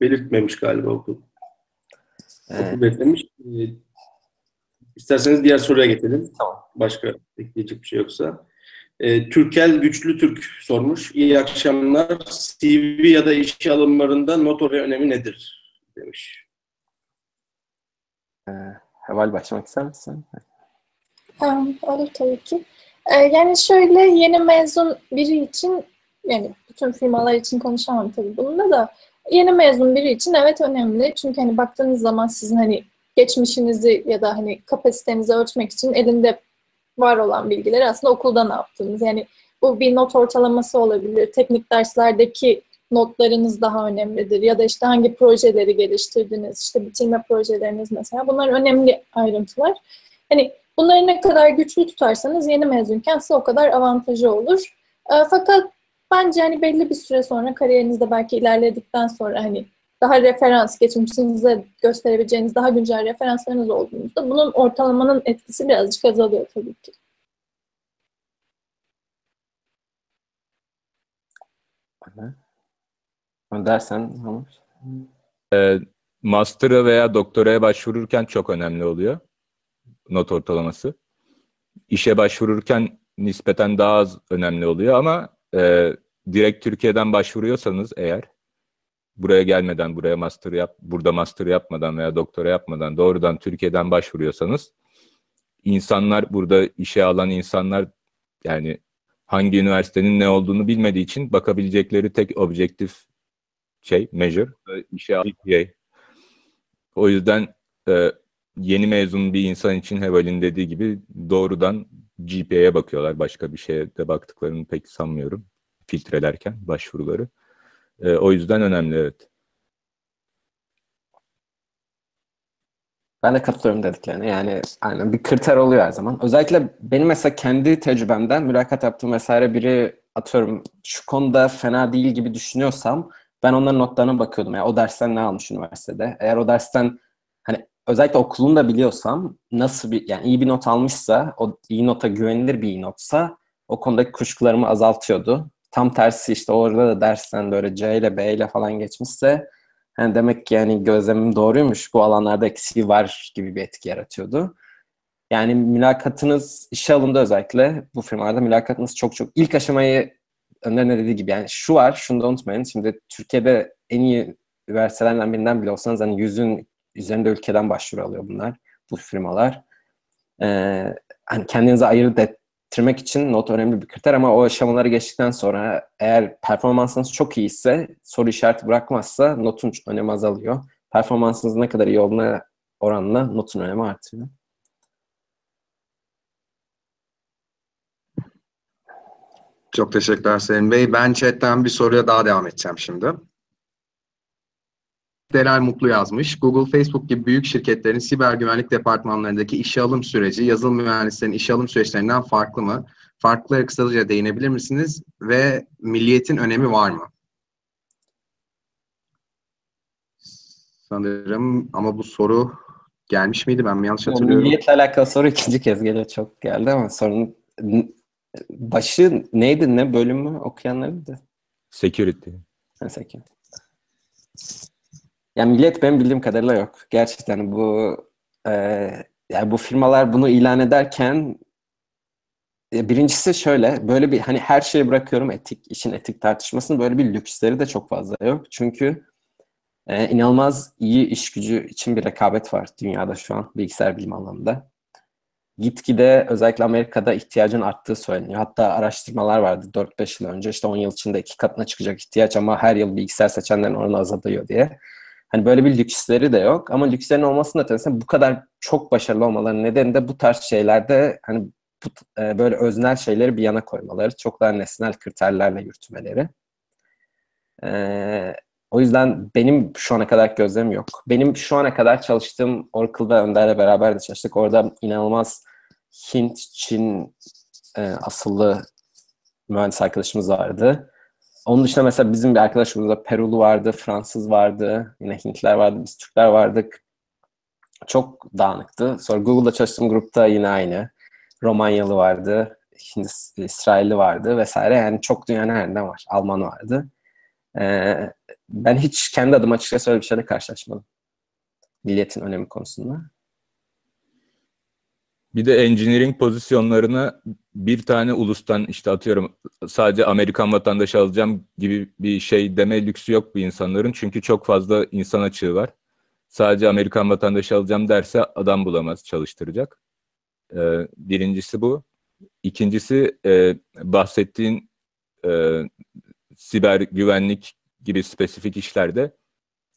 belirtmemiş galiba okul. Evet. Okul belirtmemiş. E, isterseniz diğer soruya geçelim. Tamam. Başka ekleyecek bir şey yoksa. E, Türkel Güçlü Türk sormuş. İyi akşamlar. CV ya da iş alımlarında noto ve önemi nedir? Demiş. Ee, Heval başlamak ister misin? Olur tabii ki. Ee, yani şöyle yeni mezun biri için yani bütün firmalar için konuşamam tabii bununla da yeni mezun biri için evet önemli. Çünkü hani baktığınız zaman sizin hani geçmişinizi ya da hani kapasitenizi ölçmek için elinde var olan bilgileri aslında okulda ne yaptığınız. Yani bu bir not ortalaması olabilir. Teknik derslerdeki notlarınız daha önemlidir. Ya da işte hangi projeleri geliştirdiniz, işte bitirme projeleriniz mesela. Bunlar önemli ayrıntılar. Hani Bunları ne kadar güçlü tutarsanız yeni mezunken size o kadar avantajı olur. E, fakat bence hani belli bir süre sonra kariyerinizde belki ilerledikten sonra hani daha referans geçmişinize gösterebileceğiniz daha güncel referanslarınız olduğunuzda bunun ortalamanın etkisi birazcık azalıyor tabii ki. Dersen e, master'a veya doktoraya başvururken çok önemli oluyor not ortalaması. İşe başvururken nispeten daha az önemli oluyor ama e, direkt Türkiye'den başvuruyorsanız eğer buraya gelmeden, buraya master yap, burada master yapmadan veya doktora yapmadan doğrudan Türkiye'den başvuruyorsanız insanlar burada işe alan insanlar yani hangi üniversitenin ne olduğunu bilmediği için bakabilecekleri tek objektif şey, measure, işe GPA. o yüzden e, yeni mezun bir insan için Heval'in dediği gibi doğrudan GPA'ya bakıyorlar. Başka bir şeye de baktıklarını pek sanmıyorum filtrelerken başvuruları. E, o yüzden önemli evet. Ben de katılıyorum dediklerine. Yani aynen bir kriter oluyor her zaman. Özellikle benim mesela kendi tecrübemden mülakat yaptığım vesaire biri atıyorum şu konuda fena değil gibi düşünüyorsam ben onların notlarına bakıyordum. Yani o dersten ne almış üniversitede? Eğer o dersten özellikle okulunu da biliyorsam nasıl bir yani iyi bir not almışsa o iyi nota güvenilir bir iyi notsa o konudaki kuşkularımı azaltıyordu. Tam tersi işte orada da dersten böyle C ile B ile falan geçmişse yani demek ki yani gözlemim doğruymuş. Bu alanlarda eksiği var gibi bir etki yaratıyordu. Yani mülakatınız işe alımda özellikle bu firmalarda mülakatınız çok çok ilk aşamayı Önder ne dediği gibi yani şu var şunu da unutmayın. Şimdi Türkiye'de en iyi üniversitelerden birinden bile olsanız hani yüzün üzerinde ülkeden başvuru alıyor bunlar bu firmalar. Ee, hani kendinize ayırt ettirmek için not önemli bir kriter ama o aşamaları geçtikten sonra eğer performansınız çok iyiyse soru işareti bırakmazsa notun önemi azalıyor. Performansınız ne kadar iyi olduğuna oranla notun önemi artıyor. Çok teşekkürler Selim Bey. Ben chatten bir soruya daha devam edeceğim şimdi. Delal Mutlu yazmış. Google, Facebook gibi büyük şirketlerin siber güvenlik departmanlarındaki işe alım süreci yazılım mühendislerinin işe alım süreçlerinden farklı mı? Farklıları kısaca değinebilir misiniz? Ve milliyetin önemi var mı? Sanırım ama bu soru gelmiş miydi? Ben mi yanlış hatırlıyorum? Milliyetle alakalı soru ikinci kez geliyor. Çok geldi ama sorun başı neydi? Ne bölümü okuyanlarıydı? Security. Ha, security. Yani millet benim bildiğim kadarıyla yok. Gerçekten bu e, yani bu firmalar bunu ilan ederken e, birincisi şöyle böyle bir hani her şeyi bırakıyorum etik işin etik tartışmasını böyle bir lüksleri de çok fazla yok. Çünkü e, inanılmaz iyi iş gücü için bir rekabet var dünyada şu an bilgisayar bilim alanında. Gitgide özellikle Amerika'da ihtiyacın arttığı söyleniyor. Hatta araştırmalar vardı 4-5 yıl önce işte 10 yıl içinde iki katına çıkacak ihtiyaç ama her yıl bilgisayar seçenlerin oranı azalıyor diye. Hani böyle bir lüksleri de yok ama lükslerin olmasının ötesinde bu kadar çok başarılı olmalarının nedeni de bu tarz şeylerde hani e, böyle öznel şeyleri bir yana koymaları, çok daha nesnel kriterlerle yürütmeleri. E, o yüzden benim şu ana kadar gözlemim yok. Benim şu ana kadar çalıştığım Oracle'da Önder'le beraber de çalıştık. Orada inanılmaz Hint, Çin e, asıllı mühendis arkadaşımız vardı. Onun dışında mesela bizim bir arkadaşımızda Perulu vardı, Fransız vardı, yine Hintler vardı, biz Türkler vardık. Çok dağınıktı. Sonra Google'da çalıştığım grupta yine aynı. Romanyalı vardı, Hindis, İsrailli vardı vesaire. Yani çok dünyanın her yerinden var. Alman vardı. Ee, ben hiç kendi adıma açıkçası öyle bir şeyle karşılaşmadım. Milliyetin önemi konusunda. Bir de engineering pozisyonlarına bir tane ulustan işte atıyorum sadece Amerikan vatandaşı alacağım gibi bir şey deme lüksü yok bu insanların. Çünkü çok fazla insan açığı var. Sadece Amerikan vatandaşı alacağım derse adam bulamaz çalıştıracak. Ee, birincisi bu. İkincisi e, bahsettiğin e, siber güvenlik gibi spesifik işlerde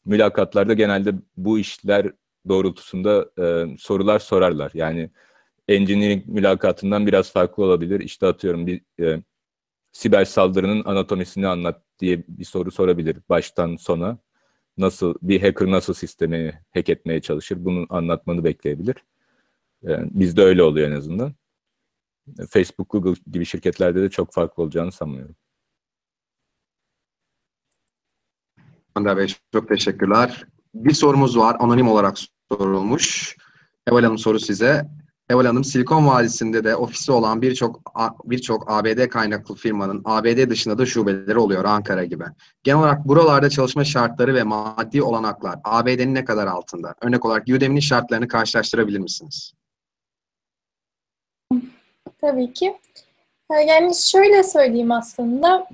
mülakatlarda genelde bu işler doğrultusunda e, sorular sorarlar. Yani engineering mülakatından biraz farklı olabilir. İşte atıyorum bir e, siber saldırının anatomisini anlat diye bir soru sorabilir baştan sona. Nasıl bir hacker nasıl sistemi hack etmeye çalışır bunu anlatmanı bekleyebilir. E, bizde öyle oluyor en azından. Facebook, Google gibi şirketlerde de çok farklı olacağını sanmıyorum. Önder Bey çok teşekkürler. Bir sorumuz var. Anonim olarak sorulmuş. Eval Hanım soru size. Eval Hanım, Silikon Vadisi'nde de ofisi olan birçok birçok ABD kaynaklı firmanın ABD dışında da şubeleri oluyor Ankara gibi. Genel olarak buralarda çalışma şartları ve maddi olanaklar ABD'nin ne kadar altında? Örnek olarak Udemy'nin şartlarını karşılaştırabilir misiniz? Tabii ki. Yani şöyle söyleyeyim aslında.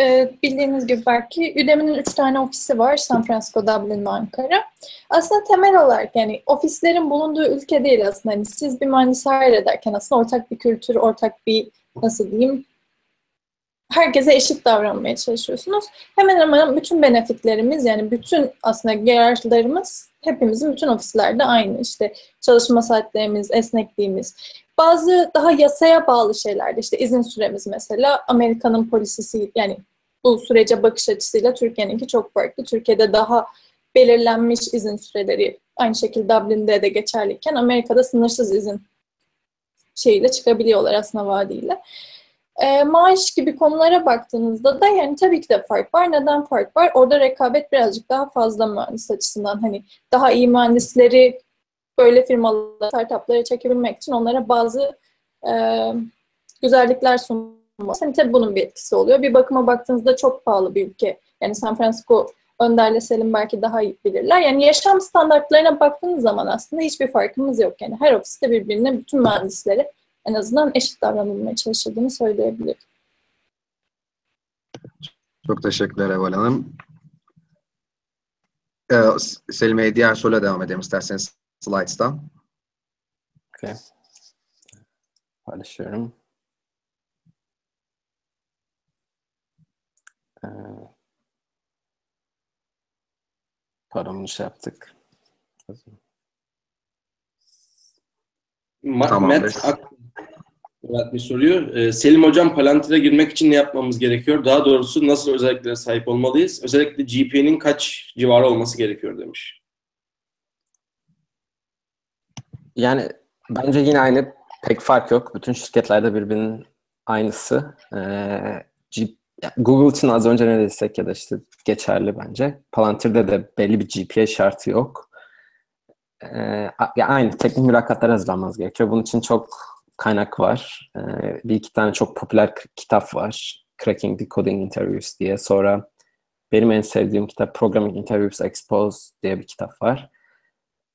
E, bildiğiniz gibi belki Udemy'nin üç tane ofisi var. San Francisco, Dublin ve Ankara. Aslında temel olarak yani ofislerin bulunduğu ülke değil aslında. Yani siz bir mühendis hayal ederken aslında ortak bir kültür, ortak bir nasıl diyeyim herkese eşit davranmaya çalışıyorsunuz. Hemen hemen bütün benefitlerimiz yani bütün aslında yararlarımız hepimizin bütün ofislerde aynı. İşte çalışma saatlerimiz, esnekliğimiz. Bazı daha yasaya bağlı şeylerde işte izin süremiz mesela Amerika'nın polisisi yani bu sürece bakış açısıyla Türkiye'ninki çok farklı. Türkiye'de daha belirlenmiş izin süreleri aynı şekilde Dublin'de de geçerliyken Amerika'da sınırsız izin şeyiyle çıkabiliyorlar aslında vaadiyle. E, maaş gibi konulara baktığınızda da yani tabii ki de fark var. Neden fark var? Orada rekabet birazcık daha fazla mühendis açısından. Hani daha iyi mühendisleri böyle firmalara, startuplara çekebilmek için onlara bazı e, güzellikler sunması. Hani tabii bunun bir etkisi oluyor. Bir bakıma baktığınızda çok pahalı bir ülke. Yani San Francisco Önder'le Selim belki daha iyi bilirler. Yani yaşam standartlarına baktığınız zaman aslında hiçbir farkımız yok. Yani her ofiste birbirine bütün mühendisleri en azından eşit davranılmaya çalışıldığını söyleyebilirim. Çok teşekkürler Eval Hanım. Ee, Selim Bey diğer soruyla devam edelim isterseniz slides'tan. Okay. Paylaşıyorum. Ee, pardon bunu şey yaptık. Ma- Tamamdır. Matt Ak Murat bir soruyor. Ee, Selim Hocam Palantir'e girmek için ne yapmamız gerekiyor? Daha doğrusu nasıl özelliklere sahip olmalıyız? Özellikle GPA'nin kaç civarı olması gerekiyor demiş. Yani bence yine aynı pek fark yok. Bütün şirketlerde birbirinin aynısı. Ee, Google için az önce ne desek ya da işte geçerli bence. Palantir'de de belli bir GPA şartı yok. Ee, aynı teknik mülakatlara hazırlanmanız gerekiyor. Bunun için çok kaynak var. Ee, bir iki tane çok popüler kitap var. Cracking the Coding Interviews diye. Sonra benim en sevdiğim kitap Programming Interviews Exposed diye bir kitap var.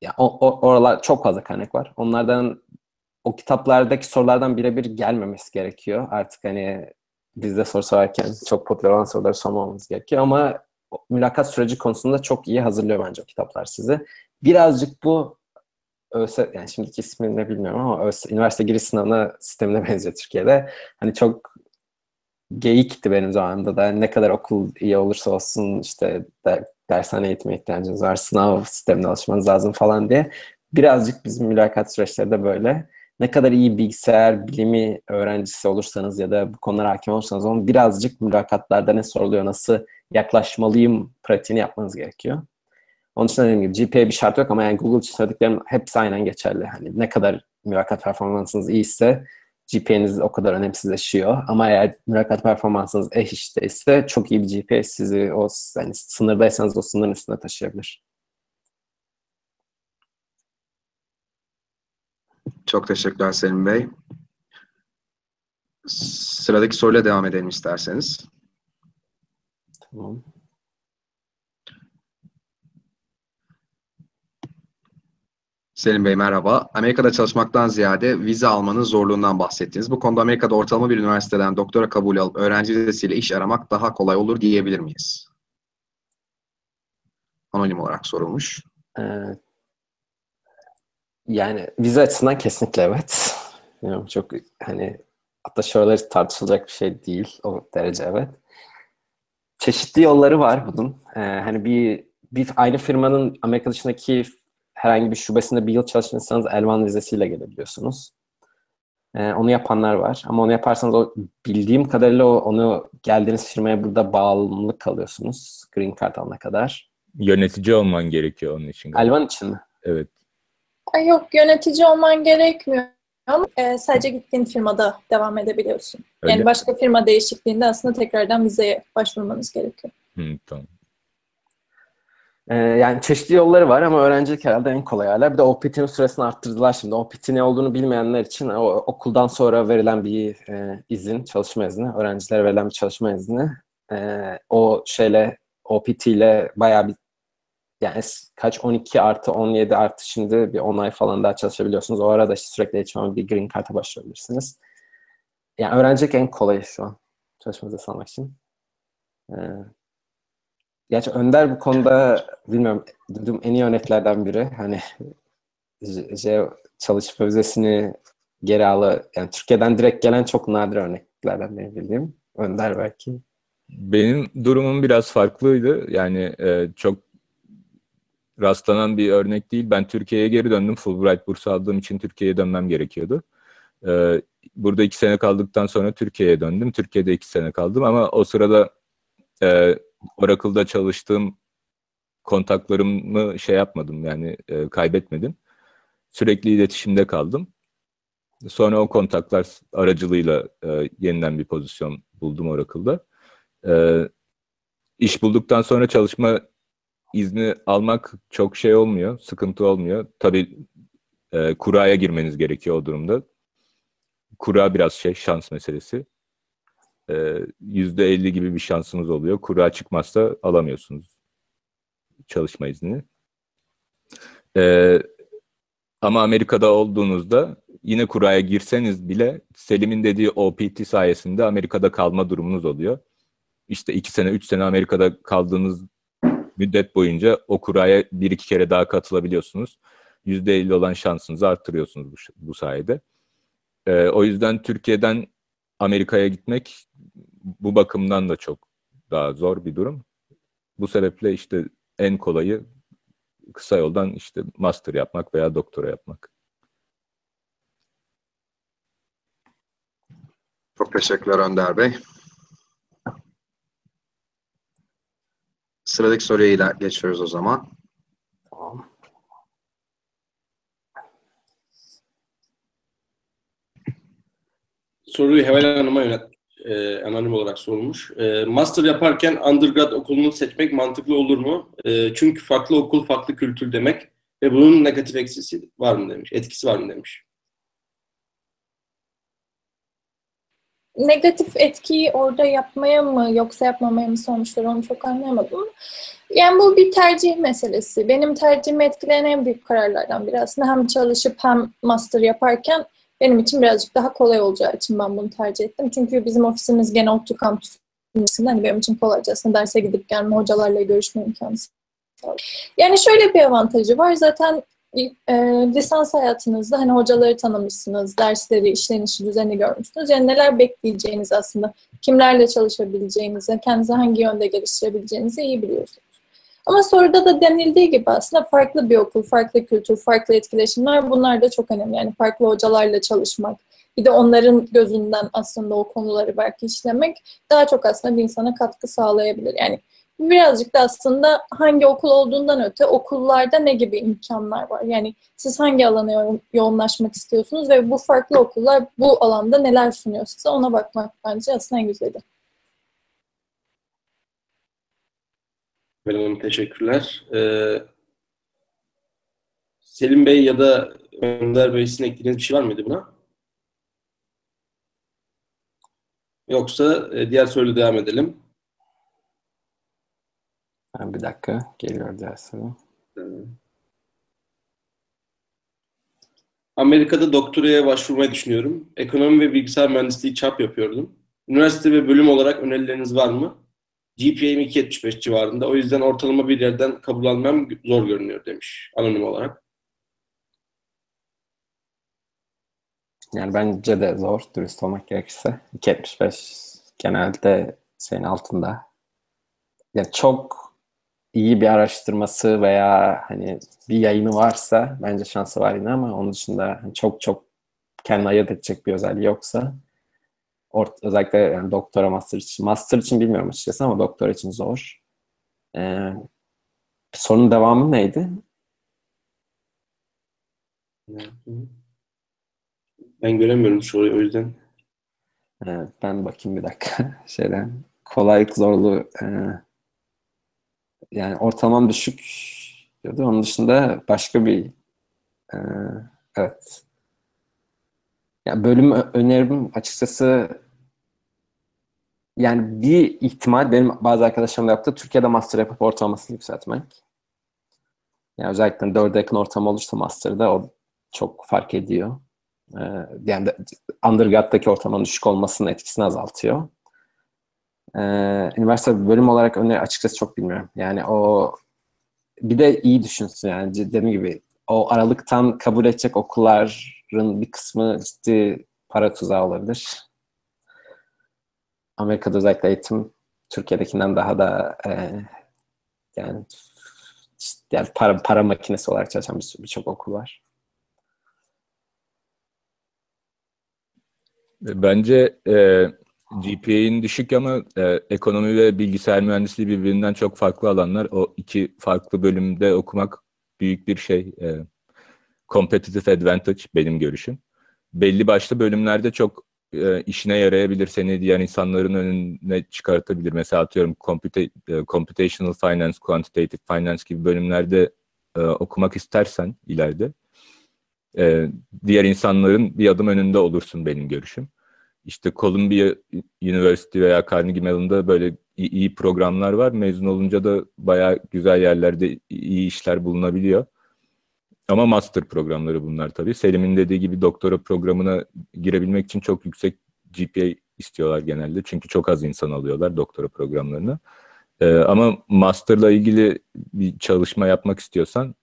Ya o, o- oralar çok fazla kaynak var. Onlardan o kitaplardaki sorulardan birebir gelmemesi gerekiyor. Artık hani bizde soru sorarken çok popüler olan soruları sormamamız gerekiyor ama mülakat süreci konusunda çok iyi hazırlıyor bence o kitaplar sizi. Birazcık bu ÖS, yani şimdiki ismini ne bilmiyorum ama ÖS, üniversite giriş sınavına sistemine benziyor Türkiye'de. Hani çok geyikti benim zamanımda da ne kadar okul iyi olursa olsun işte de, dershane eğitime ihtiyacınız var, sınav sistemine alışmanız lazım falan diye. Birazcık bizim mülakat süreçleri de böyle. Ne kadar iyi bilgisayar bilimi öğrencisi olursanız ya da bu konulara hakim olursanız onun birazcık mülakatlarda ne soruluyor, nasıl yaklaşmalıyım pratiğini yapmanız gerekiyor. Onun için dediğim gibi GPA bir şart yok ama yani Google için söylediklerim hepsi aynen geçerli. Hani ne kadar mülakat performansınız iyiyse GPA'niz o kadar önemsizleşiyor. Ama eğer mülakat performansınız eş işte ise çok iyi bir GPA sizi o yani sınırdaysanız o sınırın üstüne taşıyabilir. Çok teşekkürler Selim Bey. Sıradaki soruyla devam edelim isterseniz. Tamam. Selim Bey merhaba. Amerika'da çalışmaktan ziyade vize almanın zorluğundan bahsettiniz. Bu konuda Amerika'da ortalama bir üniversiteden doktora kabulü alıp öğrenci vizesiyle iş aramak daha kolay olur diyebilir miyiz? Anonim olarak sorulmuş. Ee, yani vize açısından kesinlikle evet. Bilmiyorum, çok hani hatta şöyle tartışılacak bir şey değil o derece evet. Çeşitli yolları var bunun. Ee, hani bir bir aynı firmanın Amerika dışındaki herhangi bir şubesinde bir yıl çalışırsanız L1 vizesiyle gelebiliyorsunuz. Ee, onu yapanlar var. Ama onu yaparsanız o bildiğim kadarıyla o, onu geldiğiniz firmaya burada bağımlılık kalıyorsunuz. Green Card alana kadar. Yönetici olman gerekiyor onun için. galiba. L1 için mi? Evet. Ay yok yönetici olman gerekmiyor ama e, sadece gittiğin firmada devam edebiliyorsun. Öyle. Yani başka firma değişikliğinde aslında tekrardan vizeye başvurmanız gerekiyor. Hı, tamam. Ee, yani çeşitli yolları var ama öğrencilik herhalde en kolay hala. Bir de OPT'nin süresini arttırdılar şimdi. OPT ne olduğunu bilmeyenler için o, okuldan sonra verilen bir e, izin, çalışma izni, öğrencilere verilen bir çalışma izni. E, o şeyle OPT ile bayağı bir yani kaç 12 artı 17 artı şimdi bir 10 ay falan daha çalışabiliyorsunuz. O arada işte sürekli eğitim bir green card'a başvurabilirsiniz. Yani öğrencilik en kolayı şu an çalışma vizesi almak için. Ee, Gerçi Önder bu konuda bilmiyorum duyduğum en iyi örneklerden biri. Hani J- çalışma vizesini geri alı yani Türkiye'den direkt gelen çok nadir örneklerden benim bildiğim. Önder belki. Benim durumum biraz farklıydı. Yani e, çok rastlanan bir örnek değil. Ben Türkiye'ye geri döndüm. Fulbright bursu aldığım için Türkiye'ye dönmem gerekiyordu. E, burada iki sene kaldıktan sonra Türkiye'ye döndüm. Türkiye'de iki sene kaldım ama o sırada e, Oracle'da çalıştığım kontaklarımı şey yapmadım yani e, kaybetmedim. Sürekli iletişimde kaldım. Sonra o kontaklar aracılığıyla e, yeniden bir pozisyon buldum Oracle'da. E, iş bulduktan sonra çalışma izni almak çok şey olmuyor, sıkıntı olmuyor. Tabii e, kuraya girmeniz gerekiyor o durumda. Kura biraz şey, şans meselesi. Yüzde elli gibi bir şansınız oluyor. Kura çıkmazsa alamıyorsunuz çalışma izni. Ee, ama Amerika'da olduğunuzda yine kuraya girseniz bile Selim'in dediği OPT sayesinde Amerika'da kalma durumunuz oluyor. İşte iki sene, üç sene Amerika'da kaldığınız müddet boyunca o kuraya bir iki kere daha katılabiliyorsunuz. Yüzde elli olan şansınızı arttırıyorsunuz bu, bu sayede. Ee, o yüzden Türkiye'den Amerika'ya gitmek bu bakımdan da çok daha zor bir durum. Bu sebeple işte en kolayı kısa yoldan işte master yapmak veya doktora yapmak. Çok teşekkürler Önder Bey. Sıradaki soruya geçiyoruz o zaman. Tamam. Soruyu Heval Hanım'a yönet e, anonim olarak sorulmuş. E, master yaparken undergrad okulunu seçmek mantıklı olur mu? E, çünkü farklı okul, farklı kültür demek ve bunun negatif eksisi var mı demiş, etkisi var mı demiş. Negatif etkiyi orada yapmaya mı yoksa yapmamaya mı sormuşlar onu çok anlayamadım. Yani bu bir tercih meselesi. Benim tercihimi etkileyen en büyük kararlardan biri aslında hem çalışıp hem master yaparken benim için birazcık daha kolay olacağı için ben bunu tercih ettim. Çünkü bizim ofisimiz gene ODTÜ kampüsünde hani benim için kolayca aslında derse gidip gelme, hocalarla görüşme imkanı Yani şöyle bir avantajı var. Zaten e, lisans hayatınızda hani hocaları tanımışsınız, dersleri, işlenişi, düzeni görmüşsünüz. Yani neler bekleyeceğiniz aslında, kimlerle çalışabileceğinizi, kendinizi hangi yönde geliştirebileceğinizi iyi biliyorsunuz. Ama soruda da denildiği gibi aslında farklı bir okul, farklı kültür, farklı etkileşimler bunlar da çok önemli. Yani farklı hocalarla çalışmak, bir de onların gözünden aslında o konuları belki işlemek daha çok aslında bir insana katkı sağlayabilir. Yani birazcık da aslında hangi okul olduğundan öte okullarda ne gibi imkanlar var? Yani siz hangi alana yoğunlaşmak istiyorsunuz ve bu farklı okullar bu alanda neler sunuyor size ona bakmak bence aslında en güzeli. Hanım teşekkürler. Ee, Selim Bey ya da Önder Bey sizin eklediğiniz bir şey var mıydı buna? Yoksa e, diğer soruyla devam edelim. Bir dakika. Geliyor diğer soru. Amerika'da doktoraya başvurmayı düşünüyorum. Ekonomi ve bilgisayar mühendisliği çap yapıyordum. Üniversite ve bölüm olarak önerileriniz var mı? GPA'm 2.75 civarında. O yüzden ortalama bir yerden kabul almam zor görünüyor demiş anonim olarak. Yani bence de zor dürüst olmak gerekirse. 2.75 genelde şeyin altında. Yani çok iyi bir araştırması veya hani bir yayını varsa bence şansı var yine ama onun dışında çok çok kendini ayırt edecek bir özelliği yoksa Ort özellikle yani doktora, master için. Master için bilmiyorum açıkçası ama doktora için zor. Ee, sorunun devamı neydi? Ben göremiyorum soruyu o yüzden. Evet, ben bakayım bir dakika şeyden. Kolaylık zorluğu e, yani ortalamam düşük diyordu. Onun dışında başka bir e, evet ya bölüm önerim açıkçası yani bir ihtimal benim bazı arkadaşlarım da yaptı. Türkiye'de master yapıp ortalamasını yükseltmek. Yani özellikle dörde yakın ortalama olursa master'da o çok fark ediyor. Ee, yani de, undergrad'daki ortalamanın düşük olmasının etkisini azaltıyor. Ee, üniversite bölüm olarak öneri açıkçası çok bilmiyorum. Yani o bir de iyi düşünsün yani dediğim gibi o aralıktan kabul edecek okulların bir kısmı ciddi para tuzağı olabilir. Amerika'da özellikle eğitim Türkiye'dekinden daha da e, yani yani para, para makinesi olarak çalışan birçok bir okul var. Bence e, GPA'in düşük ama e, ekonomi ve bilgisayar mühendisliği birbirinden çok farklı alanlar. O iki farklı bölümde okumak büyük bir şey. E, competitive advantage benim görüşüm. Belli başlı bölümlerde çok e, işine yarayabilir. Seni diğer insanların önüne çıkartabilir. Mesela atıyorum computa e, computational finance, quantitative finance gibi bölümlerde e, okumak istersen ileride e, diğer insanların bir adım önünde olursun benim görüşüm. İşte Columbia University veya Carnegie Mellon'da böyle iyi programlar var. Mezun olunca da bayağı güzel yerlerde iyi işler bulunabiliyor. Ama master programları bunlar tabii. Selim'in dediği gibi doktora programına girebilmek için çok yüksek GPA istiyorlar genelde. Çünkü çok az insan alıyorlar doktora programlarına. Ee, ama masterla ilgili bir çalışma yapmak istiyorsan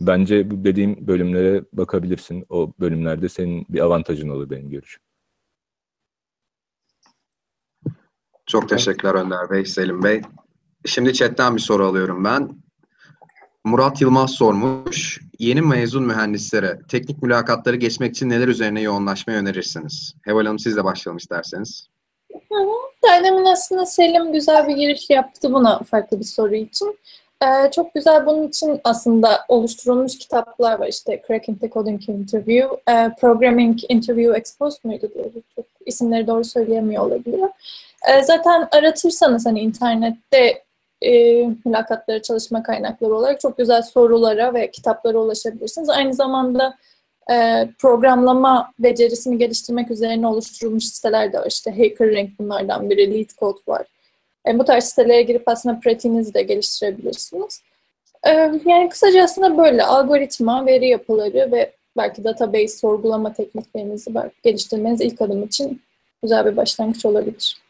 bence bu dediğim bölümlere bakabilirsin. O bölümlerde senin bir avantajın olur benim görüşüm. Çok teşekkürler Önder Bey, Selim Bey. Şimdi chatten bir soru alıyorum ben. Murat Yılmaz sormuş. Yeni mezun mühendislere teknik mülakatları geçmek için neler üzerine yoğunlaşmayı önerirsiniz? Heval Hanım sizle başlayalım isterseniz. Demin aslında Selim güzel bir giriş yaptı buna farklı bir soru için. Ee, çok güzel bunun için aslında oluşturulmuş kitaplar var. İşte Cracking the Coding Interview, e, Programming Interview Exposed muydu diye. Çok isimleri doğru söyleyemiyor olabilir. E, zaten aratırsanız hani internette e, mülakatları çalışma kaynakları olarak çok güzel sorulara ve kitaplara ulaşabilirsiniz. Aynı zamanda e, programlama becerisini geliştirmek üzerine oluşturulmuş siteler de var. İşte HackerRank bunlardan biri, LeetCode var. E, bu tarz sitelere girip aslında pratiğinizi de geliştirebilirsiniz. E, yani kısaca aslında böyle algoritma, veri yapıları ve belki database sorgulama tekniklerinizi geliştirmeniz ilk adım için güzel bir başlangıç olabilir.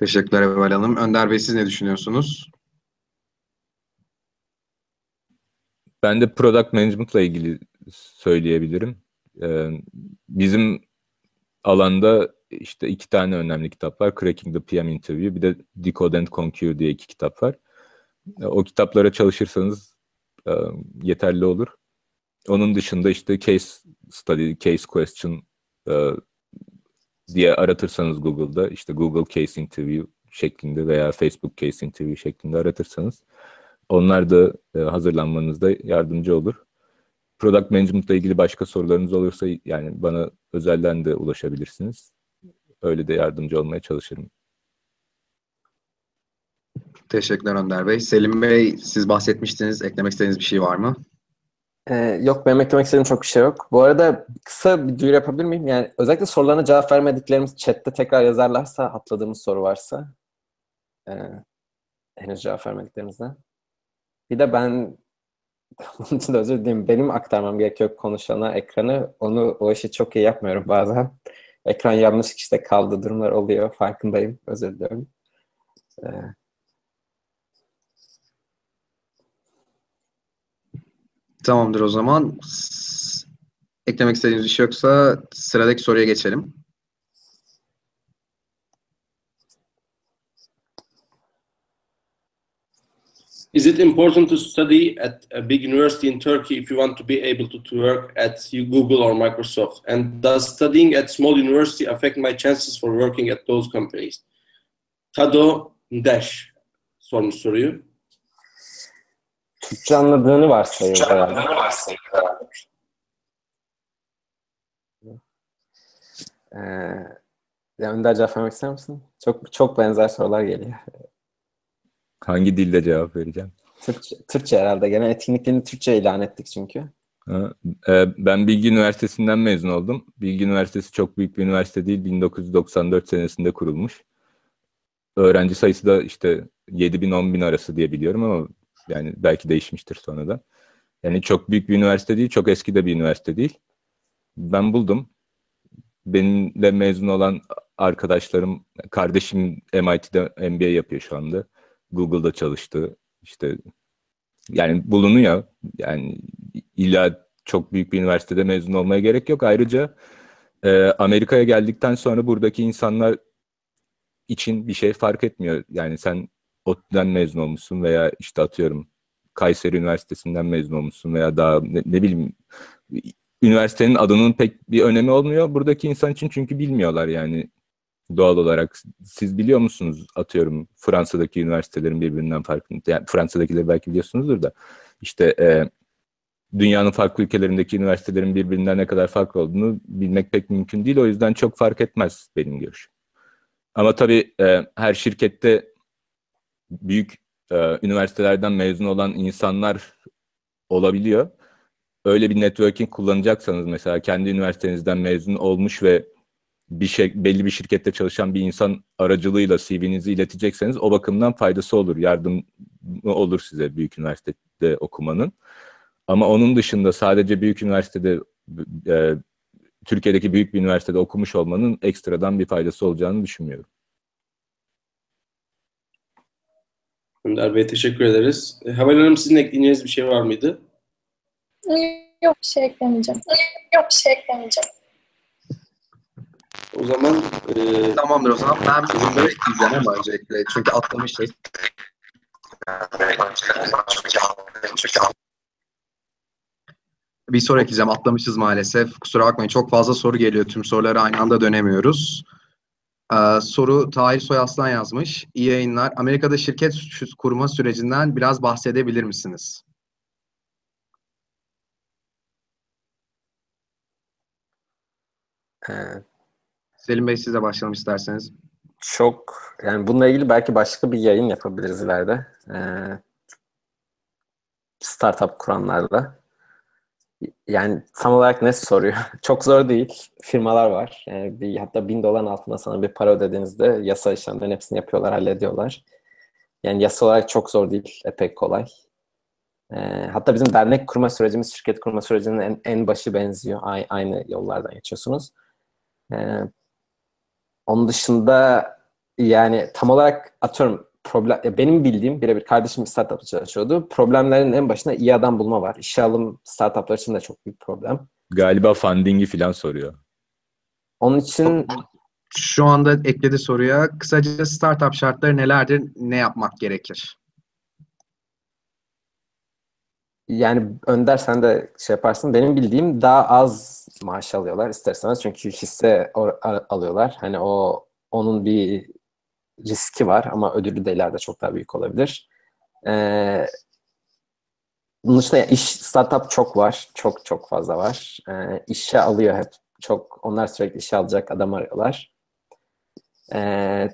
Teşekkürler Eval Hanım. Önder Bey siz ne düşünüyorsunuz? Ben de product management ile ilgili söyleyebilirim. Ee, bizim alanda işte iki tane önemli kitap var. Cracking the PM Interview, bir de Decode and Conquer diye iki kitap var. O kitaplara çalışırsanız e, yeterli olur. Onun dışında işte case study, case question e, diye aratırsanız Google'da işte Google Case Interview şeklinde veya Facebook Case Interview şeklinde aratırsanız onlar da e, hazırlanmanızda yardımcı olur. Product Management ile ilgili başka sorularınız olursa yani bana özelden de ulaşabilirsiniz. Öyle de yardımcı olmaya çalışırım. Teşekkürler Önder Bey. Selim Bey siz bahsetmiştiniz. Eklemek istediğiniz bir şey var mı? Ee, yok benim eklemek istediğim çok bir şey yok. Bu arada kısa bir duyuru yapabilir miyim? Yani özellikle sorularına cevap vermediklerimiz chatte tekrar yazarlarsa atladığımız soru varsa e, henüz cevap vermediklerimizden. Bir de ben bunun için de özür dileyim. Benim aktarmam gerekiyor konuşana ekranı. Onu o işi çok iyi yapmıyorum bazen. Ekran yanlış işte kaldı durumlar oluyor. Farkındayım. Özür diliyorum. Ee, Tamamdır o zaman. Eklemek istediğiniz bir şey yoksa sıradaki soruya geçelim. Is it important to study at a big university in Turkey if you want to be able to, to work at Google or Microsoft? And does studying at small university affect my chances for working at those companies? Tado Dash sormuş soruyu. Türkçe anladığını varsayıyor herhalde. Ee, ya Önder cevap vermek ister misin? Çok çok benzer sorular geliyor. Hangi dilde cevap vereceğim? Türkçe, Türkçe herhalde. Genel etkinliklerini Türkçe ilan ettik çünkü. E, ben Bilgi Üniversitesi'nden mezun oldum. Bilgi Üniversitesi çok büyük bir üniversite değil. 1994 senesinde kurulmuş. Öğrenci sayısı da işte 7 bin 10 bin arası diye biliyorum ama yani belki değişmiştir sonra da. Yani çok büyük bir üniversite değil, çok eski de bir üniversite değil. Ben buldum. Benimle mezun olan arkadaşlarım, kardeşim MIT'de MBA yapıyor şu anda. Google'da çalıştı. İşte yani bulunuyor. Yani illa çok büyük bir üniversitede mezun olmaya gerek yok. Ayrıca e, Amerika'ya geldikten sonra buradaki insanlar için bir şey fark etmiyor. Yani sen ODTÜ'den mezun olmuşsun veya işte atıyorum Kayseri Üniversitesi'nden mezun olmuşsun veya daha ne, ne bileyim üniversitenin adının pek bir önemi olmuyor buradaki insan için çünkü bilmiyorlar yani doğal olarak. Siz biliyor musunuz atıyorum Fransa'daki üniversitelerin birbirinden farklı. Yani Fransa'dakileri belki biliyorsunuzdur da işte e, dünyanın farklı ülkelerindeki üniversitelerin birbirinden ne kadar farklı olduğunu bilmek pek mümkün değil. O yüzden çok fark etmez benim görüşüm. Ama tabii e, her şirkette büyük e, üniversitelerden mezun olan insanlar olabiliyor. Öyle bir networking kullanacaksanız mesela kendi üniversitenizden mezun olmuş ve bir şey belli bir şirkette çalışan bir insan aracılığıyla CV'nizi iletecekseniz o bakımdan faydası olur. Yardım olur size büyük üniversitede okumanın. Ama onun dışında sadece büyük üniversitede e, Türkiye'deki büyük bir üniversitede okumuş olmanın ekstradan bir faydası olacağını düşünmüyorum. Önder Bey teşekkür ederiz. E, Havel Hanım sizin ekleyeceğiniz bir şey var mıydı? Yok bir şey eklemeyeceğim. Yok bir şey eklemeyeceğim. O zaman e, Tamamdır o zaman. Ben bunları ekleyeceğim ama öncelikle. Çünkü atlamışız. Bir soru ekleyeceğim. Atlamışız maalesef. Kusura bakmayın. Çok fazla soru geliyor. Tüm soruları aynı anda dönemiyoruz. Ee, soru Tahir Soyaslan yazmış. İyi yayınlar. Amerika'da şirket kurma sürecinden biraz bahsedebilir misiniz? Ee, Selim Bey size başlayalım isterseniz. çok yani bununla ilgili belki başka bir yayın yapabiliriz ileride. Ee, startup kuranlarla. Yani tam olarak ne soruyor? Çok zor değil. Firmalar var. Yani bir, hatta bin doların altında sana bir para ödediğinizde yasa işlemlerin hepsini yapıyorlar, hallediyorlar. Yani yasa olarak çok zor değil. Epey kolay. Ee, hatta bizim dernek kurma sürecimiz, şirket kurma sürecinin en, en başı benziyor. A- aynı yollardan geçiyorsunuz. Ee, onun dışında yani tam olarak atıyorum problem ya benim bildiğim birebir kardeşim bir startupta çalışıyordu. Problemlerin en başında iyi adam bulma var. İşe alım startuplar için de çok büyük problem. Galiba funding'i falan soruyor. Onun için Şu anda ekledi soruya. Kısaca startup şartları nelerdir? Ne yapmak gerekir? yani Önder sen de şey yaparsın. Benim bildiğim daha az maaş alıyorlar isterseniz. Çünkü hisse alıyorlar. Hani o onun bir riski var ama ödülü de ileride çok daha büyük olabilir. Ee, bunun dışında ya iş startup çok var. Çok çok fazla var. Ee, işe alıyor hep. Çok onlar sürekli işe alacak adam arıyorlar. Ee,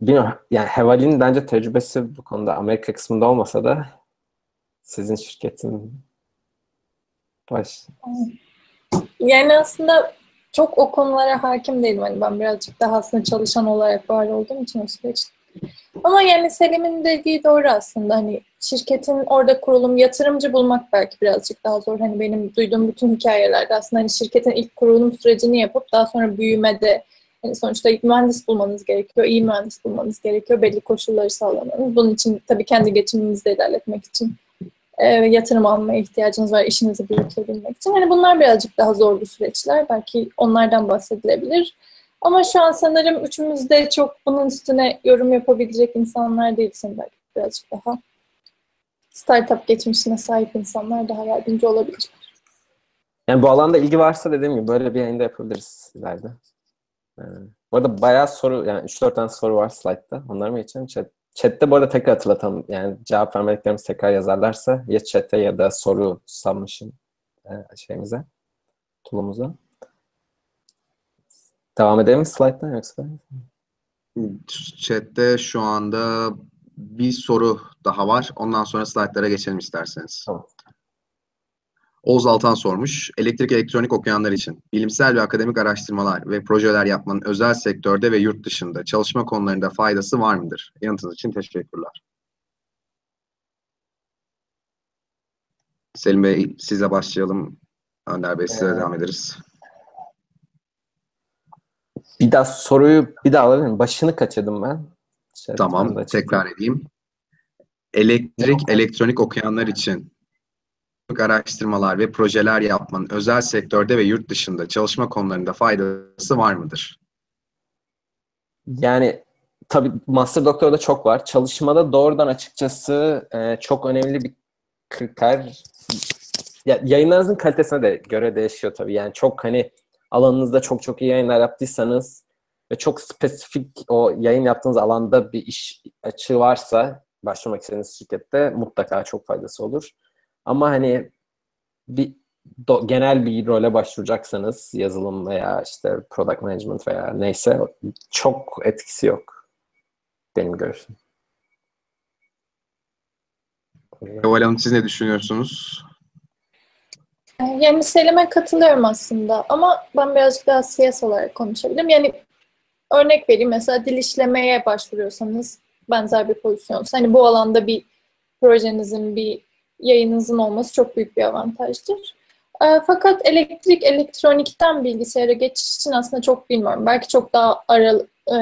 bilmiyorum. Yani Heval'in bence tecrübesi bu konuda Amerika kısmında olmasa da sizin şirketin baş Yani aslında çok o konulara hakim değilim. Hani ben birazcık daha aslında çalışan olarak var olduğum için o süreçte. Ama yani Selim'in dediği doğru aslında. Hani şirketin orada kurulum, yatırımcı bulmak belki birazcık daha zor. Hani benim duyduğum bütün hikayelerde aslında hani şirketin ilk kurulum sürecini yapıp daha sonra büyümede hani sonuçta mühendis bulmanız gerekiyor, iyi mühendis bulmanız gerekiyor, belli koşulları sağlamanız. Bunun için tabii kendi geçiminizi de ilerletmek için e, yatırım almaya ihtiyacınız var işinizi büyütebilmek için. Hani bunlar birazcık daha zor bir süreçler. Belki onlardan bahsedilebilir. Ama şu an sanırım üçümüz de çok bunun üstüne yorum yapabilecek insanlar değilsin belki birazcık daha startup geçmişine sahip insanlar daha yardımcı olabilir. Yani bu alanda ilgi varsa dediğim gibi böyle bir yayında yapabiliriz ileride. Ee, bu arada bayağı soru, yani 3-4 tane soru var slide'da. Onları mı geçelim? Chat, chat'te bu arada tekrar hatırlatalım. Yani cevap vermediklerimiz tekrar yazarlarsa ya chat'te ya da soru submission e, şeyimize, tool'umuza. Devam edelim mi slide'dan yoksa? Chat'te şu anda bir soru daha var. Ondan sonra slaytlara geçelim isterseniz. Tamam. Oğuz Altan sormuş. Elektrik elektronik okuyanlar için bilimsel ve akademik araştırmalar ve projeler yapmanın özel sektörde ve yurt dışında çalışma konularında faydası var mıdır? Yanıtınız için teşekkürler. Selim Bey size başlayalım. Önder Bey size Ee, devam ederiz. Bir daha soruyu bir daha alabilir miyim? Başını kaçırdım ben. Chat'ten Tamam, tekrar edeyim. Elektrik elektronik okuyanlar için araştırmalar ve projeler yapmanın özel sektörde ve yurt dışında çalışma konularında faydası var mıdır? Yani tabii master doktorda çok var. Çalışmada doğrudan açıkçası e, çok önemli bir kriter. Ya, yayınlarınızın kalitesine de göre değişiyor tabii. Yani çok hani alanınızda çok çok iyi yayınlar yaptıysanız ve çok spesifik o yayın yaptığınız alanda bir iş açığı varsa başlamak istediğiniz şirkette mutlaka çok faydası olur. Ama hani bir do, genel bir role başvuracaksanız yazılım veya işte product management veya neyse çok etkisi yok benim görüşüm. Eval Hanım siz ne düşünüyorsunuz? Yani Selim'e katılıyorum aslında ama ben birazcık daha CS olarak konuşabilirim. Yani örnek vereyim mesela dil işlemeye başvuruyorsanız benzer bir pozisyon. Hani bu alanda bir projenizin, bir yayınınızın olması çok büyük bir avantajdır. Ee, Fakat elektrik, elektronikten bilgisayara geçiş için aslında çok bilmiyorum. Belki çok daha ara, e,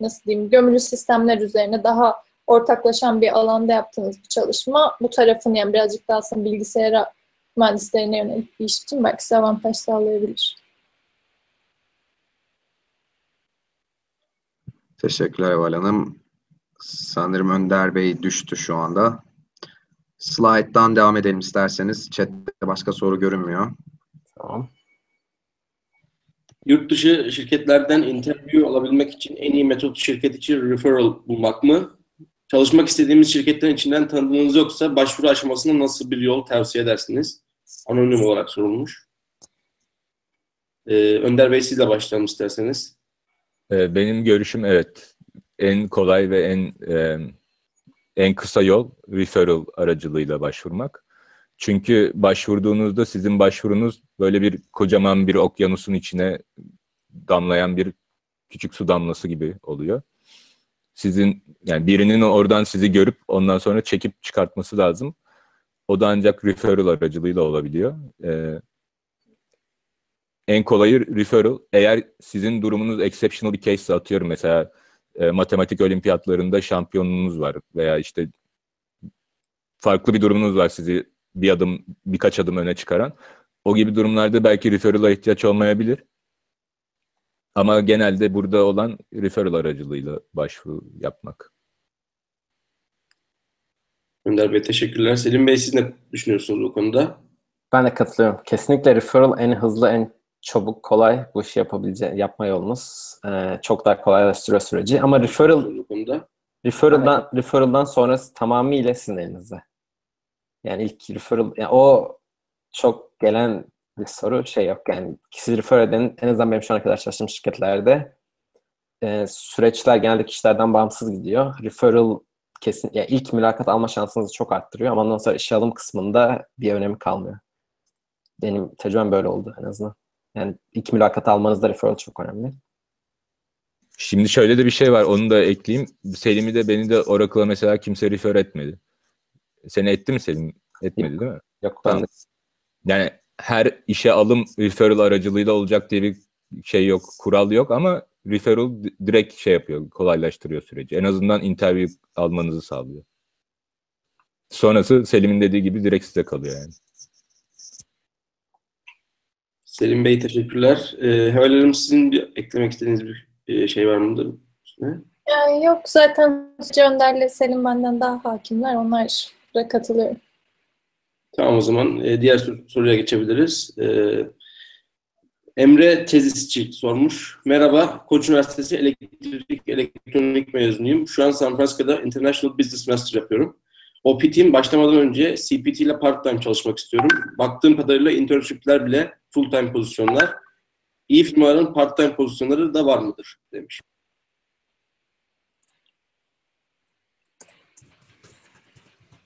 nasıl diyeyim, gömülü sistemler üzerine daha ortaklaşan bir alanda yaptığınız bir çalışma bu tarafın yani birazcık daha aslında bilgisayara mühendislerine yönelik bir iş için belki size avantaj sağlayabilir. Teşekkürler Eval Hanım. Sanırım Önder Bey düştü şu anda. Slide'dan devam edelim isterseniz. Chat'te başka soru görünmüyor. Tamam. Yurt dışı şirketlerden interview alabilmek için en iyi metot şirket için referral bulmak mı? Çalışmak istediğimiz şirketlerin içinden tanıdığınız yoksa başvuru aşamasında nasıl bir yol tavsiye edersiniz? Anonim olarak sorulmuş. Ee, Önder Bey sizle başlayalım isterseniz. Ee, Benim görüşüm evet. En kolay ve en e, en kısa yol referral aracılığıyla başvurmak. Çünkü başvurduğunuzda sizin başvurunuz böyle bir kocaman bir okyanusun içine damlayan bir küçük su damlası gibi oluyor. Sizin yani birinin oradan sizi görüp ondan sonra çekip çıkartması lazım. O da ancak referral aracılığıyla olabiliyor. Ee, en kolayı referral. Eğer sizin durumunuz exceptional bir case atıyorum mesela e, matematik olimpiyatlarında şampiyonunuz var veya işte farklı bir durumunuz var sizi bir adım birkaç adım öne çıkaran. O gibi durumlarda belki referral'a ihtiyaç olmayabilir. Ama genelde burada olan referral aracılığıyla başvuru yapmak. Önder Bey teşekkürler. Selim Bey siz ne düşünüyorsunuz bu konuda? Ben de katılıyorum. Kesinlikle referral en hızlı, en çabuk, kolay bu işi yapabilece yapma yolunuz. Ee, çok daha kolaylaştırıyor süreci. Ama referral. Referral'dan, referral'dan sonrası tamamıyla sizin elinizde. Yani ilk referral, yani o çok gelen bir soru şey yok yani kişi refer eden en azından benim şu ana kadar çalıştığım şirketlerde e, süreçler genelde kişilerden bağımsız gidiyor. Referral kesin, yani ilk mülakat alma şansınızı çok arttırıyor ama ondan sonra işe alım kısmında bir önemi kalmıyor. Benim tecrübem böyle oldu en azından. Yani ilk mülakat almanızda referral çok önemli. Şimdi şöyle de bir şey var onu da ekleyeyim. Selim'i de beni de Oracle'a mesela kimse refer etmedi. Seni etti mi Selim? Etmedi değil mi? Yok ben Tamam. Yani her işe alım referral aracılığıyla olacak diye bir şey yok, kural yok ama referral di- direkt şey yapıyor, kolaylaştırıyor süreci. En azından interview almanızı sağlıyor. Sonrası Selim'in dediği gibi direkt size kalıyor yani. Selim Bey teşekkürler. Ee, Heval Hanım sizin bir eklemek istediğiniz bir e, şey var mıdır? Yani yok zaten Önder'le Selim benden daha hakimler. Onlara katılıyorum. Tamam o zaman e, diğer sor- soruya geçebiliriz. Ee, Emre Tezisçi sormuş. Merhaba, Koç Üniversitesi Elektrik Elektronik mezunuyum. Şu an San Francisco'da International Business Master yapıyorum. OPT'm başlamadan önce CPT ile part-time çalışmak istiyorum. Baktığım kadarıyla internship'ler bile full-time pozisyonlar. İyi firmaların part-time pozisyonları da var mıdır? demiş.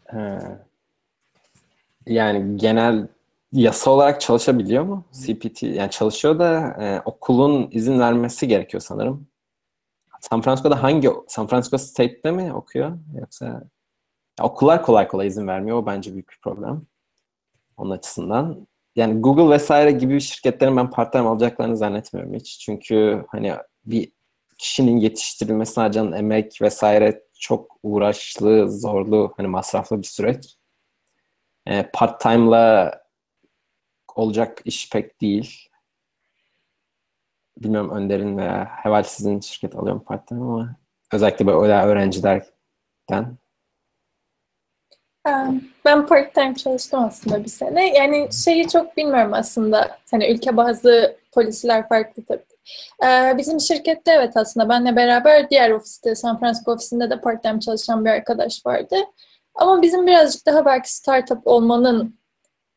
He. Yani genel yasa olarak çalışabiliyor mu? CPT yani çalışıyor da e, okulun izin vermesi gerekiyor sanırım. San Francisco'da hangi San Francisco State'te mi okuyor yoksa ya okullar kolay kolay izin vermiyor. O bence büyük bir problem. Onun açısından. Yani Google vesaire gibi şirketlerin ben part-time alacaklarını zannetmiyorum hiç. Çünkü hani bir kişinin yetiştirilmesine harcanan emek vesaire çok uğraşlı, zorlu, hani masraflı bir süreç. e, part-time'la olacak iş pek değil. Bilmiyorum Önder'in veya Heval sizin şirket alıyor mu part-time ama özellikle böyle öğrencilerden ben part time çalıştım aslında bir sene. Yani şeyi çok bilmiyorum aslında. Hani ülke bazı polisiler farklı tabii. Ee, bizim şirkette evet aslında benle beraber diğer ofiste, San Francisco ofisinde de part time çalışan bir arkadaş vardı. Ama bizim birazcık daha belki startup olmanın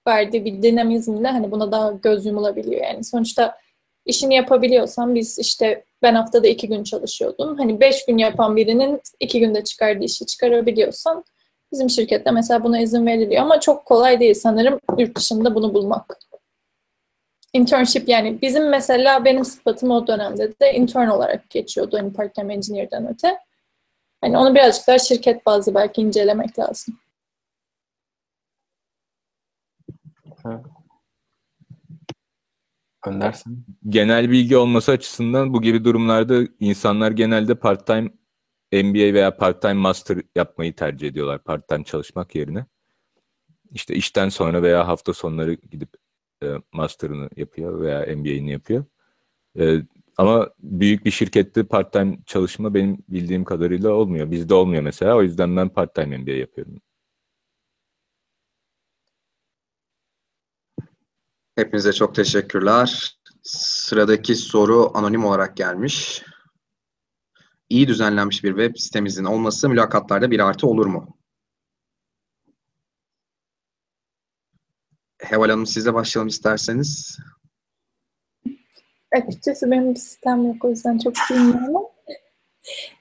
verdiği bir dinamizmle hani buna daha göz yumulabiliyor. Yani sonuçta işini yapabiliyorsan biz işte ben haftada iki gün çalışıyordum. Hani beş gün yapan birinin iki günde çıkardığı işi çıkarabiliyorsan Bizim şirkette mesela buna izin veriliyor ama çok kolay değil sanırım yurt dışında bunu bulmak. Internship yani bizim mesela benim sıfatım o dönemde de intern olarak geçiyordu hani part-time engineer'den öte. Hani onu birazcık daha şirket bazı belki incelemek lazım. Öndersen. Genel bilgi olması açısından bu gibi durumlarda insanlar genelde part-time MBA veya part-time master yapmayı tercih ediyorlar part-time çalışmak yerine. İşte işten sonra veya hafta sonları gidip e, master'ını yapıyor veya MBA'ini yapıyor. E, ama büyük bir şirkette part-time çalışma benim bildiğim kadarıyla olmuyor. Bizde olmuyor mesela. O yüzden ben part-time MBA yapıyorum. Hepinize çok teşekkürler. Sıradaki soru anonim olarak gelmiş iyi düzenlenmiş bir web sitemizin olması mülakatlarda bir artı olur mu? Heval Hanım sizle başlayalım isterseniz. Açıkçası benim bir sistem yok o yüzden çok bilmiyorum.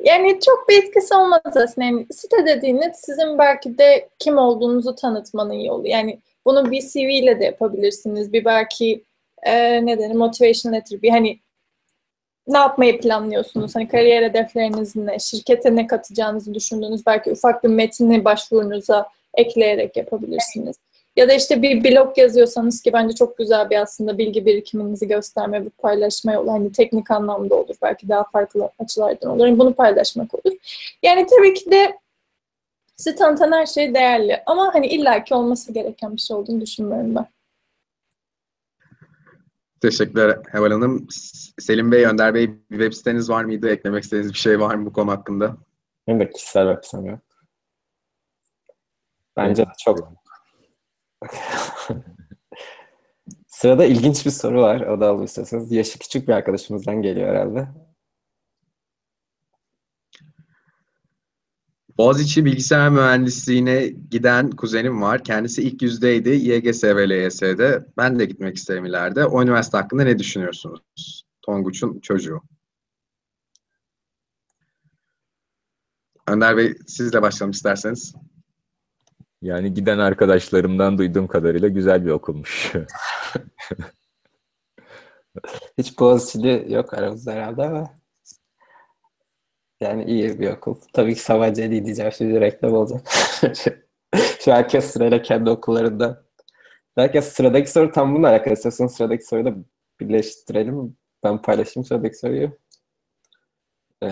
yani çok bir etkisi olmaz aslında. Yani site dediğiniz sizin belki de kim olduğunuzu tanıtmanın yolu. Yani bunu bir CV ile de yapabilirsiniz. Bir belki e, ne denir motivation letter bir hani ne yapmayı planlıyorsunuz? Hani kariyer hedefleriniz ne? Şirkete ne katacağınızı düşündüğünüz belki ufak bir metni başvurunuza ekleyerek yapabilirsiniz. Ya da işte bir blog yazıyorsanız ki bence çok güzel bir aslında bilgi birikiminizi gösterme, bir paylaşma yolu. Hani teknik anlamda olur. Belki daha farklı açılardan olur. Yani bunu paylaşmak olur. Yani tabii ki de sizi tanıtan her şey değerli. Ama hani illaki olması gereken bir şey olduğunu düşünmüyorum ben. Teşekkürler Heval Hanım. Selim Bey, Önder Bey bir web siteniz var mıydı? Eklemek istediğiniz bir şey var mı bu konu hakkında? Benim de kişisel web sitem yok. Bence de çok... Sırada ilginç bir soru var. O da istiyorsanız. Yaşı küçük bir arkadaşımızdan geliyor herhalde. Boğaziçi Bilgisayar Mühendisliğine giden kuzenim var. Kendisi ilk yüzdeydi YGS ve LYS'de. Ben de gitmek isterim ileride. O üniversite hakkında ne düşünüyorsunuz? Tonguç'un çocuğu. Önder Bey sizle başlayalım isterseniz. Yani giden arkadaşlarımdan duyduğum kadarıyla güzel bir okulmuş. Hiç Boğaziçi'li yok aramızda herhalde ama yani iyi bir okul. Tabii ki Sabancı değil diyeceğim şimdi reklam olacak. Şu herkes sırayla kendi okullarında. Herkes sıradaki soru tam bununla alakalı. İstiyorsan sıradaki soruyu da birleştirelim. Ben paylaşayım sıradaki soruyu. Ee,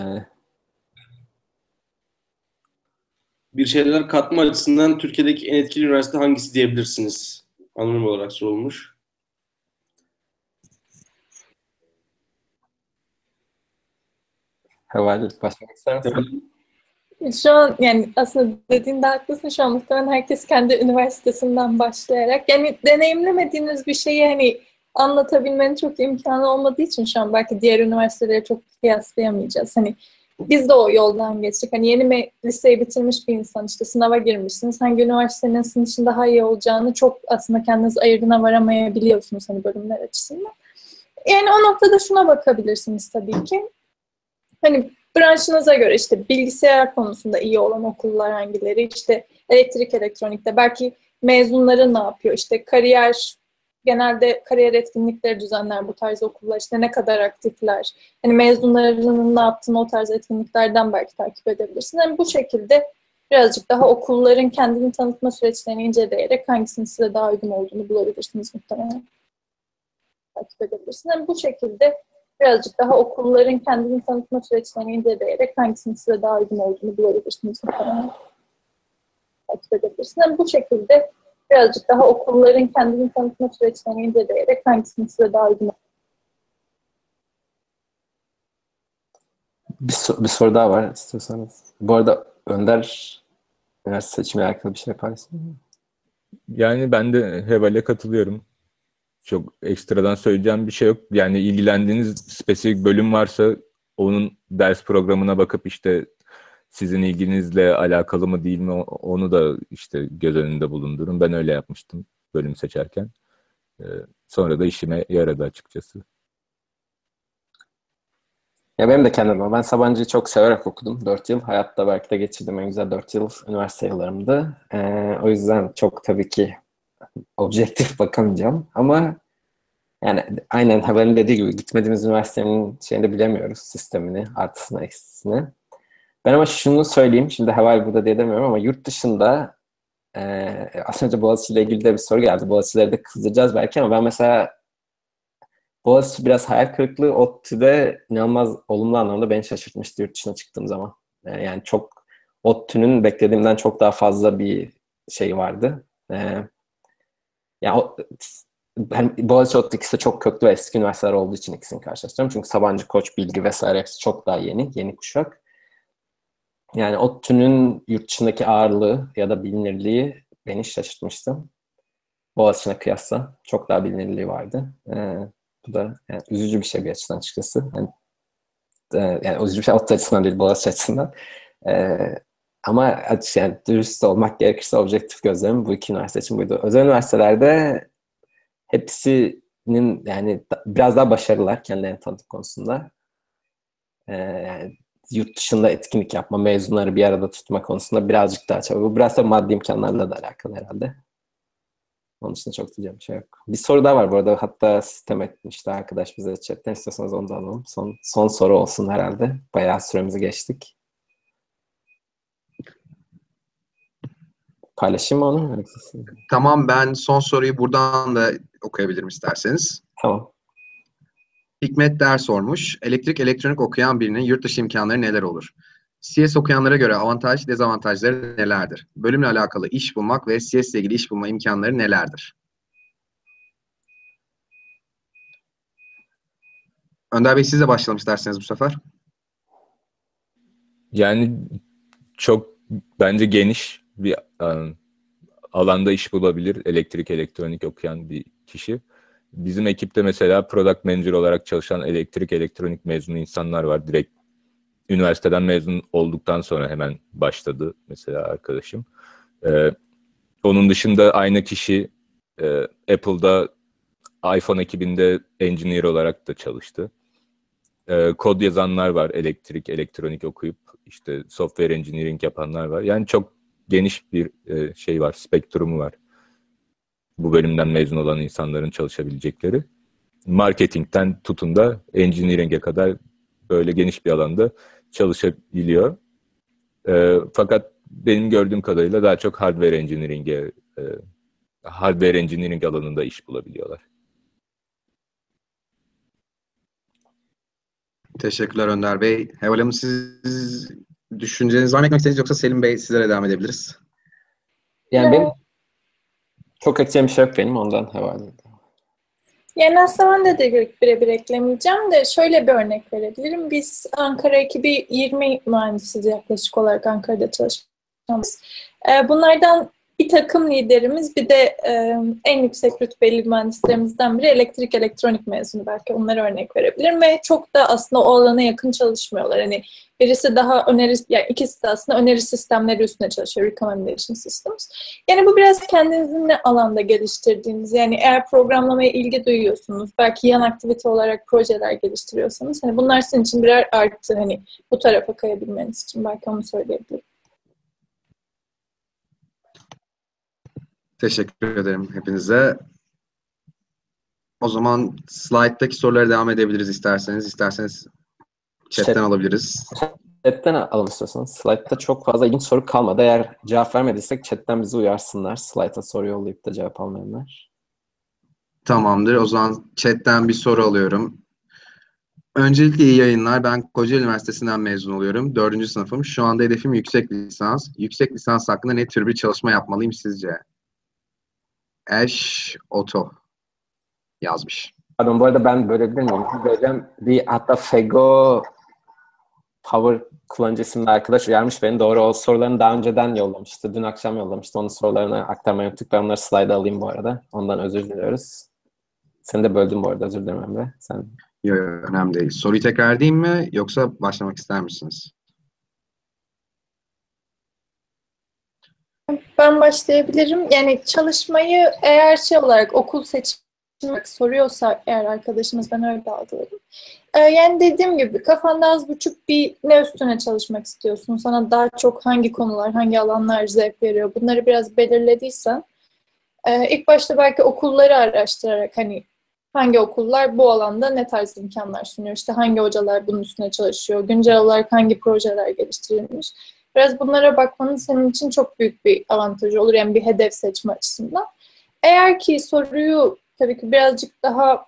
bir şeyler katma açısından Türkiye'deki en etkili üniversite hangisi diyebilirsiniz? Anonim olarak sorulmuş. Heval başlamak ister misin? Şu an yani aslında dediğinde haklısın şu an muhtemelen herkes kendi üniversitesinden başlayarak yani deneyimlemediğiniz bir şeyi hani anlatabilmenin çok imkanı olmadığı için şu an belki diğer üniversitelere çok kıyaslayamayacağız. Hani biz de o yoldan geçtik. Hani yeni mi liseyi bitirmiş bir insan işte sınava girmişsiniz. Hangi üniversitenin sizin için daha iyi olacağını çok aslında kendiniz ayırdına varamayabiliyorsunuz hani bölümler açısından. Yani o noktada şuna bakabilirsiniz tabii ki. Hani branşınıza göre işte bilgisayar konusunda iyi olan okullar hangileri, işte elektrik elektronikte belki mezunları ne yapıyor, işte kariyer genelde kariyer etkinlikleri düzenler bu tarz okullar. işte ne kadar aktifler. Hani mezunlarının ne yaptığını o tarz etkinliklerden belki takip edebilirsin. Yani bu şekilde birazcık daha okulların kendini tanıtma süreçlerini inceleyerek hangisinin size daha uygun olduğunu bulabilirsiniz muhtemelen. Takip edebilirsiniz. Yani bu şekilde birazcık daha okulların kendini tanıtma süreçlerini inceleyerek hangisinin size daha uygun olduğunu bulabilirsiniz. Takip edebilirsiniz. Bu şekilde birazcık daha okulların kendini tanıtma süreçlerini inceleyerek hangisinin size daha uygun Bir, so- bir soru daha var istiyorsanız. Bu arada Önder üniversite seçimiyle alakalı bir şey paylaşsın. Yani ben de Heval'e katılıyorum. Çok ekstradan söyleyeceğim bir şey yok. Yani ilgilendiğiniz spesifik bölüm varsa onun ders programına bakıp işte sizin ilginizle alakalı mı değil mi onu da işte göz önünde bulundurun. Ben öyle yapmıştım bölüm seçerken. Ee, sonra da işime yaradı açıkçası. Ya benim de kendim Ben Sabancı'yı çok severek okudum 4 yıl. Hayatta belki de geçirdiğim en güzel 4 yıl üniversite yıllarımdı. Ee, o yüzden çok tabii ki objektif bakamayacağım. Ama yani aynen Haber'in dediği gibi gitmediğimiz üniversitenin şeyini bilemiyoruz. Sistemini, artısını, eksisini. Ben ama şunu söyleyeyim. Şimdi Haval burada diye demiyorum ama yurt dışında e, az önce Boğaziçi ile ilgili de bir soru geldi. Boğaziçi'leri de kızdıracağız belki ama ben mesela Boğaziçi biraz hayal kırıklığı. ODTÜ'de inanılmaz olumlu anlamda beni şaşırtmıştı yurt dışına çıktığım zaman. Ee, Yani çok ODTÜ'nün beklediğimden çok daha fazla bir şey vardı. Ee, yani o, ben Boğaziçi ODTÜ ikisi çok köklü ve eski üniversiteler olduğu için ikisini karşılaştırıyorum. Çünkü Sabancı, Koç, Bilgi vesaire hepsi çok daha yeni, yeni kuşak. Yani ODTÜ'nün yurt dışındaki ağırlığı ya da bilinirliği beni şaşırtmıştı. Boğaziçi'ne kıyasla çok daha bilinirliği vardı. Ee, bu da yani üzücü bir şey bir açıdan açıkçası. Yani, e, yani üzücü bir şey ODTÜ açısından değil, Boğaziçi açısından. Ee, ama aç- yani dürüst olmak gerekirse objektif gözlemim bu iki üniversite için buydu. Özel üniversitelerde hepsinin yani biraz daha başarılılar kendilerini tanıtım konusunda. Ee, yani yurt dışında etkinlik yapma, mezunları bir arada tutma konusunda birazcık daha çabuk. Bu biraz da maddi imkanlarla da alakalı herhalde. Onun dışında çok diyeceğim bir şey yok. Bir soru daha var bu arada. Hatta sistem etmişti arkadaş bize chatten. İstiyorsanız onu da alalım. Son, son soru olsun herhalde. Bayağı süremizi geçtik. Paylaşayım mı onu? Siz- Tamam ben son soruyu buradan da okuyabilirim isterseniz. Tamam. Hikmet Der sormuş. Elektrik elektronik okuyan birinin yurt dışı imkanları neler olur? CS okuyanlara göre avantaj, dezavantajları nelerdir? Bölümle alakalı iş bulmak ve CS ile ilgili iş bulma imkanları nelerdir? Önder Bey sizle başlayalım isterseniz bu sefer. Yani çok bence geniş bir e, alanda iş bulabilir elektrik elektronik okuyan bir kişi. Bizim ekipte mesela product manager olarak çalışan elektrik elektronik mezunu insanlar var. Direkt üniversiteden mezun olduktan sonra hemen başladı mesela arkadaşım. E, onun dışında aynı kişi e, Apple'da iPhone ekibinde engineer olarak da çalıştı. E, kod yazanlar var elektrik, elektronik okuyup işte software engineering yapanlar var. Yani çok geniş bir e, şey var, spektrumu var. Bu bölümden mezun olan insanların çalışabilecekleri. Marketingten tutun da engineering'e kadar böyle geniş bir alanda çalışabiliyor. E, fakat benim gördüğüm kadarıyla daha çok hardware engineering'e e, hardware engineering alanında iş bulabiliyorlar. Teşekkürler Önder Bey. Heval siz düşünceniz var mı eklemek istediğiniz yoksa Selim Bey sizlere devam edebiliriz. Yani benim çok ekleyeceğim bir şey yok benim ondan havale. Yani aslında ben de direkt birebir eklemeyeceğim de şöyle bir örnek verebilirim. Biz Ankara ekibi 20 mühendisiz yaklaşık olarak Ankara'da çalışıyoruz. Ee, Bunlardan bir takım liderimiz bir de e, en yüksek rütbeli mühendislerimizden biri elektrik elektronik mezunu belki onlara örnek verebilirim ve çok da aslında o alana yakın çalışmıyorlar. Hani birisi daha öneri, yani ikisi de aslında öneri sistemleri üstüne çalışıyor, recommendation systems. Yani bu biraz kendinizin ne alanda geliştirdiğiniz, yani eğer programlamaya ilgi duyuyorsunuz, belki yan aktivite olarak projeler geliştiriyorsanız, hani bunlar sizin için birer artı, hani bu tarafa kayabilmeniz için belki onu söyleyebilirim. Teşekkür ederim hepinize. O zaman slayttaki sorulara devam edebiliriz isterseniz. İsterseniz chatten Chat- alabiliriz. Chatten alalım istiyorsanız. Slide'da çok fazla ilginç soru kalmadı. Eğer cevap vermediysek chatten bizi uyarsınlar. Slide'a soru yollayıp da cevap almayanlar. Tamamdır. O zaman chatten bir soru alıyorum. Öncelikle iyi yayınlar. Ben Kocaeli Üniversitesi'nden mezun oluyorum. Dördüncü sınıfım. Şu anda hedefim yüksek lisans. Yüksek lisans hakkında ne tür bir çalışma yapmalıyım sizce? Ash Otto yazmış. Pardon bu arada ben bölebilir miyim? Böleceğim. Bir hatta Fego Power kullanıcı isimli arkadaş uyarmış beni. Doğru o sorularını daha önceden yollamıştı. Dün akşam yollamıştı. Onun sorularını aktarmayı unuttuk. Ben onları slayda alayım bu arada. Ondan özür diliyoruz. Seni de böldüm bu arada özür dilerim Emre. Sen yok, önemli değil. Soruyu tekrar edeyim mi yoksa başlamak ister misiniz? Ben başlayabilirim. Yani çalışmayı eğer şey olarak okul seçimi soruyorsa eğer arkadaşımız ben öyle algıladım. Ee, yani dediğim gibi kafanda az buçuk bir ne üstüne çalışmak istiyorsun? Sana daha çok hangi konular, hangi alanlar zevk veriyor? Bunları biraz belirlediysen e, ilk başta belki okulları araştırarak hani hangi okullar bu alanda ne tarz imkanlar sunuyor? İşte hangi hocalar bunun üstüne çalışıyor? Güncel olarak hangi projeler geliştirilmiş? Biraz bunlara bakmanın senin için çok büyük bir avantajı olur. Yani bir hedef seçme açısından. Eğer ki soruyu tabii ki birazcık daha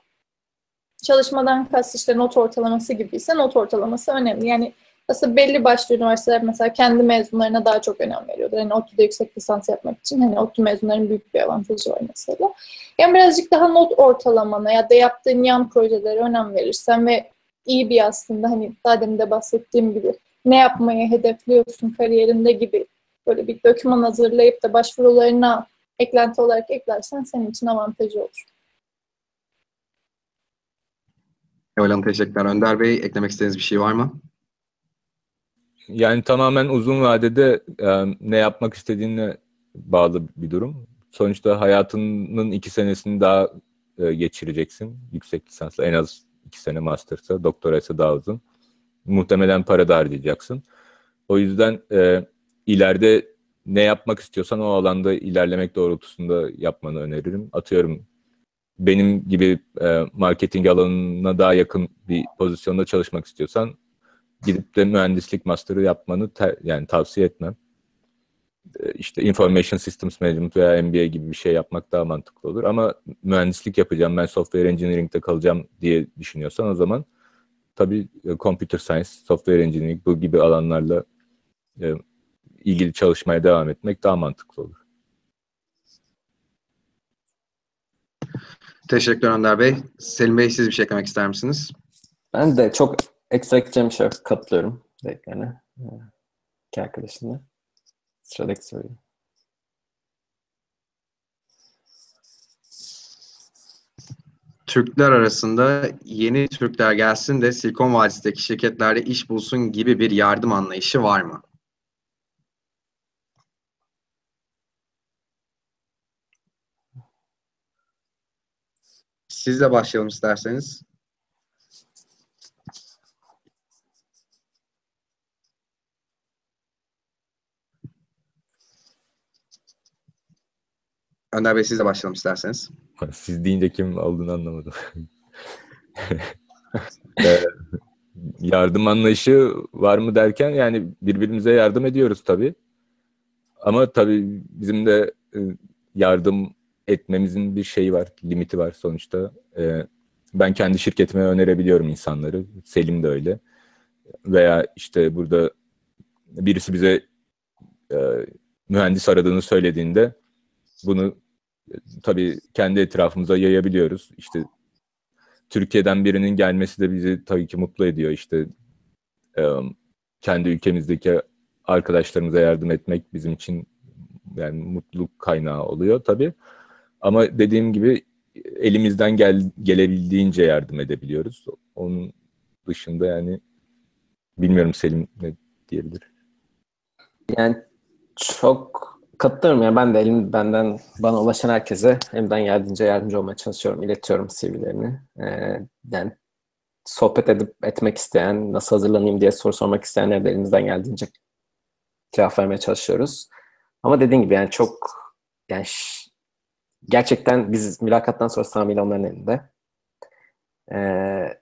çalışmadan kast işte not ortalaması gibiyse not ortalaması önemli. Yani aslında belli başlı üniversiteler mesela kendi mezunlarına daha çok önem veriyorlar. Yani ODTÜ'de yüksek lisans yapmak için hani ODTÜ mezunların büyük bir avantajı var mesela. Yani birazcık daha not ortalamana ya da yaptığın yan projelere önem verirsen ve iyi bir aslında hani daha demin de bahsettiğim gibi ne yapmayı hedefliyorsun kariyerinde gibi böyle bir doküman hazırlayıp da başvurularına eklenti olarak eklersen senin için avantajı olur. Kemal Hanım teşekkürler. Önder Bey eklemek istediğiniz bir şey var mı? Yani tamamen uzun vadede e, ne yapmak istediğine bağlı bir durum. Sonuçta hayatının iki senesini daha e, geçireceksin yüksek lisansla. En az iki sene mastersa, doktora ise daha uzun. Muhtemelen para da harcayacaksın. O yüzden e, ileride ne yapmak istiyorsan o alanda ilerlemek doğrultusunda yapmanı öneririm. Atıyorum benim gibi e, marketing alanına daha yakın bir pozisyonda çalışmak istiyorsan gidip de mühendislik master'ı yapmanı ter, yani tavsiye etmem. E, işte Information Systems Management veya MBA gibi bir şey yapmak daha mantıklı olur. Ama mühendislik yapacağım, ben software engineering'de kalacağım diye düşünüyorsan o zaman tabii e, computer science, software engineering bu gibi alanlarla e, ilgili çalışmaya devam etmek daha mantıklı olur. Teşekkürler Önder Bey. Selim Bey siz bir şey eklemek ister misiniz? Ben de çok ekstra ekleyeceğim bir şey. Katılıyorum dediklerine. İki arkadaşımla. Sıradaki soruyu. Türkler arasında yeni Türkler gelsin de Silikon Vadisi'ndeki şirketlerde iş bulsun gibi bir yardım anlayışı var mı? Sizle başlayalım isterseniz. Önder Bey sizle başlayalım isterseniz. Siz deyince kim olduğunu anlamadım. Ee, yardım anlayışı var mı derken yani birbirimize yardım ediyoruz tabii. Ama tabii bizim de e, yardım etmemizin bir şeyi var, limiti var sonuçta. Ee, ben kendi şirketime önerebiliyorum insanları. Selim de öyle. Veya işte burada birisi bize e, mühendis aradığını söylediğinde bunu tabii kendi etrafımıza yayabiliyoruz. İşte Türkiye'den birinin gelmesi de bizi tabii ki mutlu ediyor. İşte kendi ülkemizdeki arkadaşlarımıza yardım etmek bizim için yani mutluluk kaynağı oluyor tabii. Ama dediğim gibi elimizden gel, gelebildiğince yardım edebiliyoruz. Onun dışında yani bilmiyorum Selim ne diyebilir. Yani çok katılıyorum ya ben de elim benden bana ulaşan herkese elimden geldiğince yardımcı olmaya çalışıyorum, iletiyorum CV'lerini. Ee, yani sohbet edip etmek isteyen, nasıl hazırlanayım diye soru sormak isteyenlere de elimizden geldiğince cevap vermeye çalışıyoruz. Ama dediğim gibi yani çok yani gerçekten biz mülakattan sonra Sami onların elinde. Ee,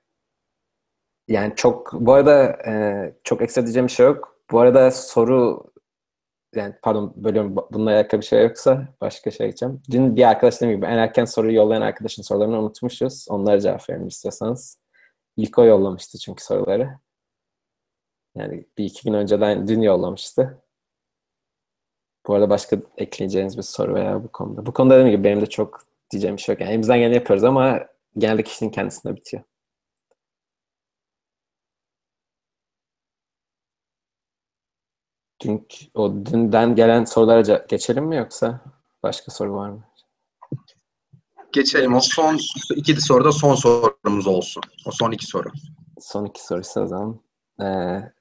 yani çok bu arada e, çok ekstra diyeceğim bir şey yok. Bu arada soru yani pardon bölüyorum bununla alakalı bir şey yoksa başka şey geçeceğim. Dün bir arkadaş dediğim gibi en erken soruyu yollayan arkadaşın sorularını unutmuşuz. Onlara cevap verin istiyorsanız. İlk o yollamıştı çünkü soruları. Yani bir iki gün önceden dün yollamıştı. Bu arada başka ekleyeceğiniz bir soru veya bu konuda. Bu konuda dediğim gibi benim de çok diyeceğim bir şey yok. Yani elimizden geleni yapıyoruz ama genelde kişinin kendisinde bitiyor. Dün, o dünden gelen sorulara geçelim mi yoksa başka soru var mı? Geçelim. O son iki soruda son sorumuz olsun. O son iki soru. Son iki soruysa o zaman. Ee,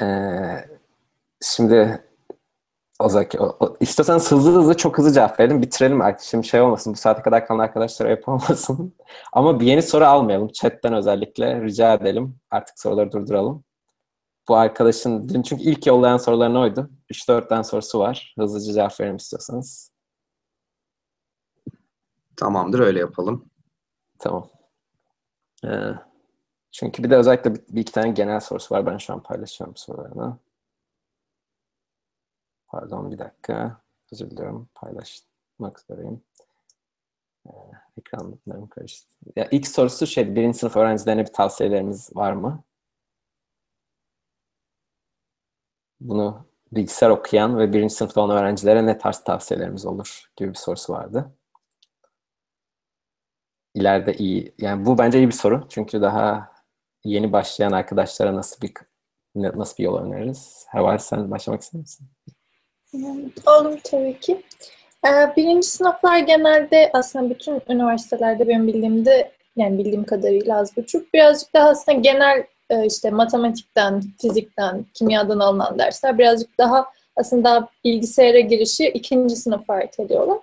ee, şimdi Ozaki, o, o, istiyorsanız hızlı hızlı çok hızlı cevap verelim. Bitirelim artık. Şimdi şey olmasın. Bu saate kadar kalan arkadaşlara yapamamasın. Ama bir yeni soru almayalım. Chatten özellikle rica edelim. Artık soruları durduralım. Bu arkadaşın dün çünkü ilk yollayan soruların oydu. 3-4 tane sorusu var. Hızlıca cevap verelim istiyorsanız. Tamamdır öyle yapalım. Tamam. Ee, çünkü bir de özellikle bir, bir iki tane genel sorusu var. Ben şu an paylaşıyorum sorularını. Pardon bir dakika. Özür diliyorum. Paylaşmak üzereyim. Ee, ekranlarım karıştı. Ya ilk sorusu şey, birinci sınıf öğrencilerine bir tavsiyeleriniz var mı? Bunu bilgisayar okuyan ve birinci sınıfta olan öğrencilere ne tarz tavsiyelerimiz olur gibi bir sorusu vardı. İleride iyi, yani bu bence iyi bir soru. Çünkü daha yeni başlayan arkadaşlara nasıl bir nasıl bir yol öneririz? Heval sen başlamak ister misin? Olur tabii ki. Ee, birinci sınıflar genelde aslında bütün üniversitelerde benim bildiğimde yani bildiğim kadarıyla az buçuk birazcık daha aslında genel işte matematikten, fizikten, kimyadan alınan dersler birazcık daha aslında bilgisayara girişi ikinci sınıfa erteliyorlar.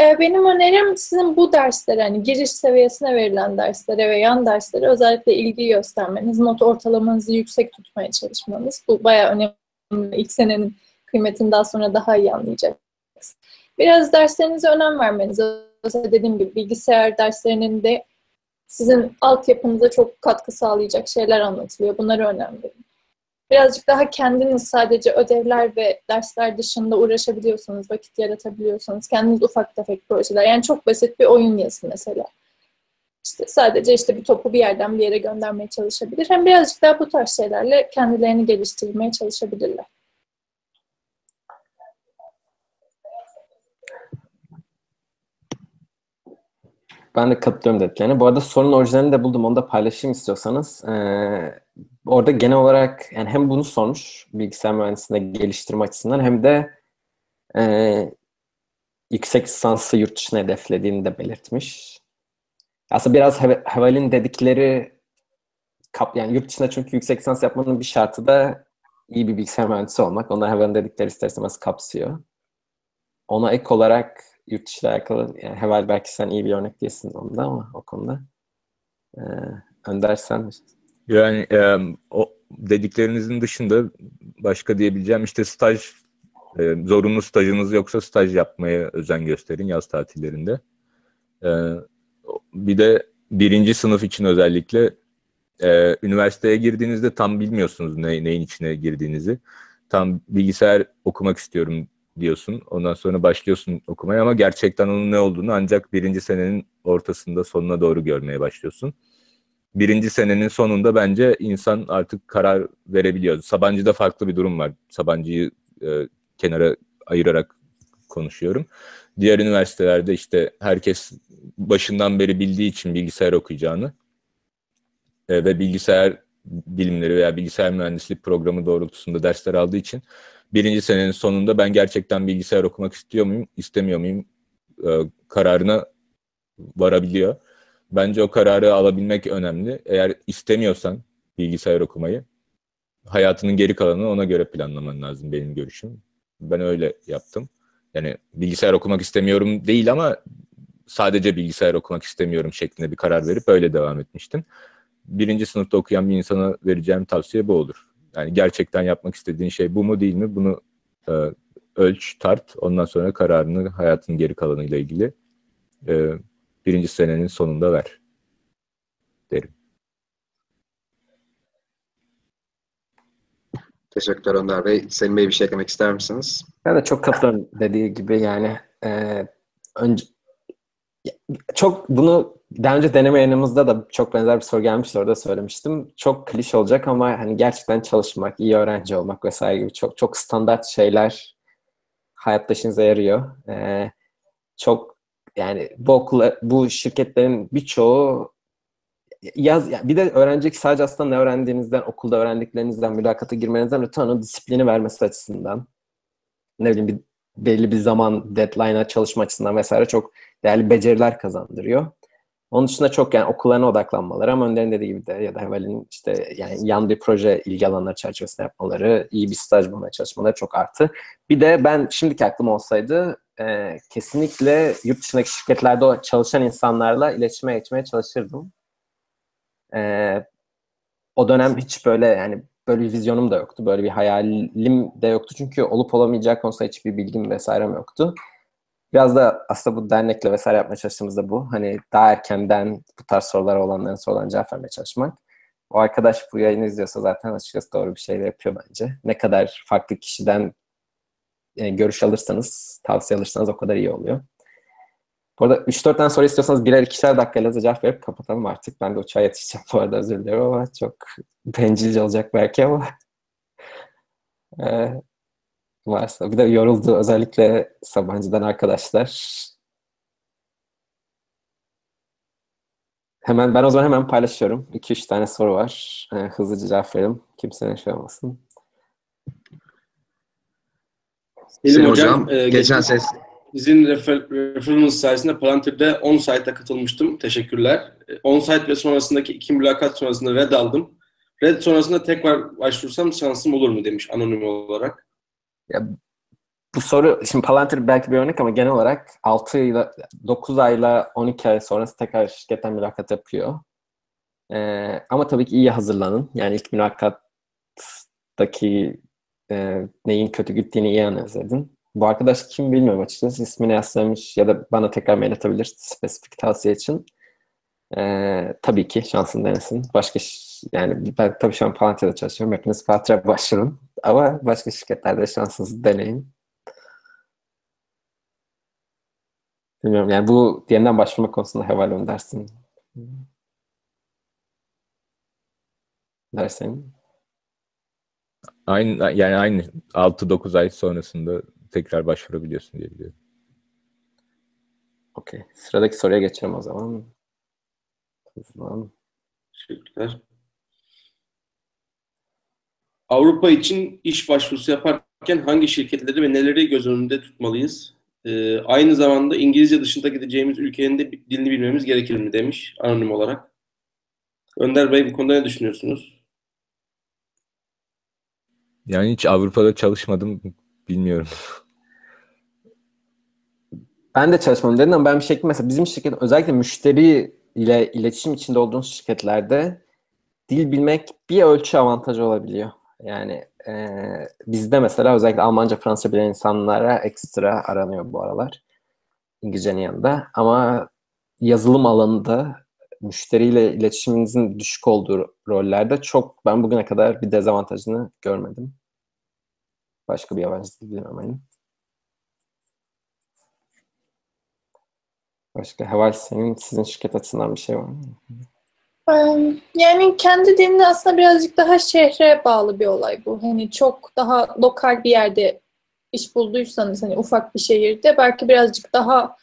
Ee, benim önerim sizin bu derslere, hani giriş seviyesine verilen derslere ve yan derslere özellikle ilgi göstermeniz, not ortalamanızı yüksek tutmaya çalışmanız. Bu bayağı önemli. İlk senenin kıymetini daha sonra daha iyi anlayacaksınız. Biraz derslerinize önem vermeniz. Özellikle dediğim gibi bilgisayar derslerinin de sizin altyapınıza çok katkı sağlayacak şeyler anlatılıyor. Bunları önemli. Birazcık daha kendiniz sadece ödevler ve dersler dışında uğraşabiliyorsanız, vakit yaratabiliyorsanız, kendiniz ufak tefek projeler. Yani çok basit bir oyun yazın mesela. İşte sadece işte bir topu bir yerden bir yere göndermeye çalışabilir. Hem birazcık daha bu tarz şeylerle kendilerini geliştirmeye çalışabilirler. Ben de katılıyorum dediklerine. Bu arada sorunun orijinalini de buldum. Onu da paylaşayım istiyorsanız. Ee, orada genel olarak yani hem bunu sormuş bilgisayar mühendisliğinde geliştirme açısından hem de e, yüksek lisansı yurt dışına hedeflediğini de belirtmiş. Aslında biraz Heval'in dedikleri kap, yani yurt dışında çünkü yüksek lisans yapmanın bir şartı da iyi bir bilgisayar mühendisi olmak. Onlar Heval'in dedikleri ister istemez kapsıyor. Ona ek olarak yurt dışı alakalı yani Heval belki sen iyi bir örnek değilsin onda ama o konuda. Ee, Önder sen yani e, o dediklerinizin dışında başka diyebileceğim işte staj e, zorunlu stajınız yoksa staj yapmaya özen gösterin yaz tatillerinde. E, bir de birinci sınıf için özellikle e, üniversiteye girdiğinizde tam bilmiyorsunuz ne, neyin içine girdiğinizi. Tam bilgisayar okumak istiyorum diyorsun. Ondan sonra başlıyorsun okumaya ama gerçekten onun ne olduğunu ancak birinci senenin ortasında sonuna doğru görmeye başlıyorsun. Birinci senenin sonunda bence insan artık karar verebiliyor. Sabancı'da farklı bir durum var. Sabancı'yı e, kenara ayırarak konuşuyorum. Diğer üniversitelerde işte herkes başından beri bildiği için bilgisayar okuyacağını e, ve bilgisayar bilimleri veya bilgisayar mühendislik programı doğrultusunda dersler aldığı için birinci senenin sonunda ben gerçekten bilgisayar okumak istiyor muyum, istemiyor muyum e, kararına varabiliyor. Bence o kararı alabilmek önemli. Eğer istemiyorsan bilgisayar okumayı, hayatının geri kalanını ona göre planlaman lazım benim görüşüm. Ben öyle yaptım. Yani bilgisayar okumak istemiyorum değil ama sadece bilgisayar okumak istemiyorum şeklinde bir karar verip öyle devam etmiştim. Birinci sınıfta okuyan bir insana vereceğim tavsiye bu olur. Yani gerçekten yapmak istediğin şey bu mu değil mi? Bunu e, ölç, tart. Ondan sonra kararını hayatın geri kalanıyla ilgili e, birinci senenin sonunda ver derim. Teşekkürler Önder Bey. Selim Bey bir şey eklemek ister misiniz? Ben de çok katılıyorum dediği gibi yani e, önce çok bunu daha önce deneme yayınımızda da çok benzer bir soru gelmişti orada söylemiştim. Çok kliş olacak ama hani gerçekten çalışmak, iyi öğrenci olmak vesaire gibi çok çok standart şeyler hayatta işinize yarıyor. Ee, çok yani bu okula, bu şirketlerin birçoğu yaz yani bir de öğrenecek sadece aslında ne öğrendiğinizden, okulda öğrendiklerinizden, mülakata girmenizden öte onun disiplini vermesi açısından ne bileyim bir belli bir zaman deadline'a çalışma açısından vesaire çok değerli beceriler kazandırıyor. Onun dışında çok yani okullarına odaklanmaları ama Önder'in dediği gibi de ya da Heval'in işte yani yan bir proje ilgi alanları çerçevesinde yapmaları, iyi bir staj bulmaya çalışmaları çok arttı. Bir de ben şimdiki aklım olsaydı e, kesinlikle yurt dışındaki şirketlerde çalışan insanlarla iletişime geçmeye çalışırdım. E, o dönem hiç böyle yani böyle bir vizyonum da yoktu. Böyle bir hayalim de yoktu. Çünkü olup olamayacağı konusunda hiçbir bilgim vesairem yoktu. Biraz da aslında bu dernekle vesaire yapmaya çalıştığımızda bu. Hani daha erkenden bu tarz sorular olanların sorularına cevap vermeye çalışmak. O arkadaş bu yayını izliyorsa zaten açıkçası doğru bir şey de yapıyor bence. Ne kadar farklı kişiden e, görüş alırsanız, tavsiye alırsanız o kadar iyi oluyor. Bu arada 3-4 tane soru istiyorsanız birer ikişer dakikayla cevap verip kapatalım artık. Ben de uçağa yetişeceğim bu arada özür dilerim ama çok bencilce olacak belki ama ee, varsa. Bir de yoruldu özellikle Sabancı'dan arkadaşlar. Hemen ben o zaman hemen paylaşıyorum. 2-3 tane soru var. Ee, hızlıca cevap verelim. Kimsenin şey olmasın. Selim hocam, hocam e, geçen ses Sizin refer, referans sayesinde Palantir'de 10 site'a katılmıştım. Teşekkürler. 10 site ve sonrasındaki iki mülakat sonrasında red aldım. Red sonrasında tekrar başvursam şansım olur mu demiş anonim olarak. Ya, bu soru, şimdi Palantir belki bir örnek ama genel olarak 6 ile 9 ayla 12 ay sonrası tekrar şirketten mülakat yapıyor. Ee, ama tabii ki iyi hazırlanın. Yani ilk mülakattaki e, neyin kötü gittiğini iyi analiz edin. Bu arkadaş kim bilmiyorum açıkçası. İsmini yazsamış ya da bana tekrar mail atabilir spesifik tavsiye için. Ee, tabii ki şansını denesin. Başka yani ben tabii şu an Palantir'de çalışıyorum. Hepiniz Palantir'e başvurun. Ama başka şirketlerde şansınızı deneyin. Bilmiyorum yani bu yeniden başvurma konusunda heval öndersin. Dersin. Aynı yani aynı 6-9 ay sonrasında tekrar başvurabiliyorsun diye biliyorum. Okey. Sıradaki soruya geçelim o zaman. Hızlan. Teşekkürler. Avrupa için iş başvurusu yaparken hangi şirketleri ve neleri göz önünde tutmalıyız? Ee, aynı zamanda İngilizce dışında gideceğimiz ülkenin de dilini bilmemiz gerekir mi demiş anonim olarak. Önder Bey bu konuda ne düşünüyorsunuz? Yani hiç Avrupa'da çalışmadım. Bilmiyorum. Ben de çalışmam dedim ama ben bir şekilde mesela bizim şirket özellikle müşteri ile iletişim içinde olduğunuz şirketlerde dil bilmek bir ölçü avantajı olabiliyor. Yani e, bizde mesela özellikle Almanca, Fransızca bilen insanlara ekstra aranıyor bu aralar. İngilizcenin yanında. Ama yazılım alanında müşteriyle iletişiminizin düşük olduğu rollerde çok ben bugüne kadar bir dezavantajını görmedim. Başka bir yabancı dil bilmemenin. Başka Heval senin sizin şirket açısından bir şey var mı? Yani kendi dilini aslında birazcık daha şehre bağlı bir olay bu. Hani çok daha lokal bir yerde iş bulduysanız hani ufak bir şehirde belki birazcık daha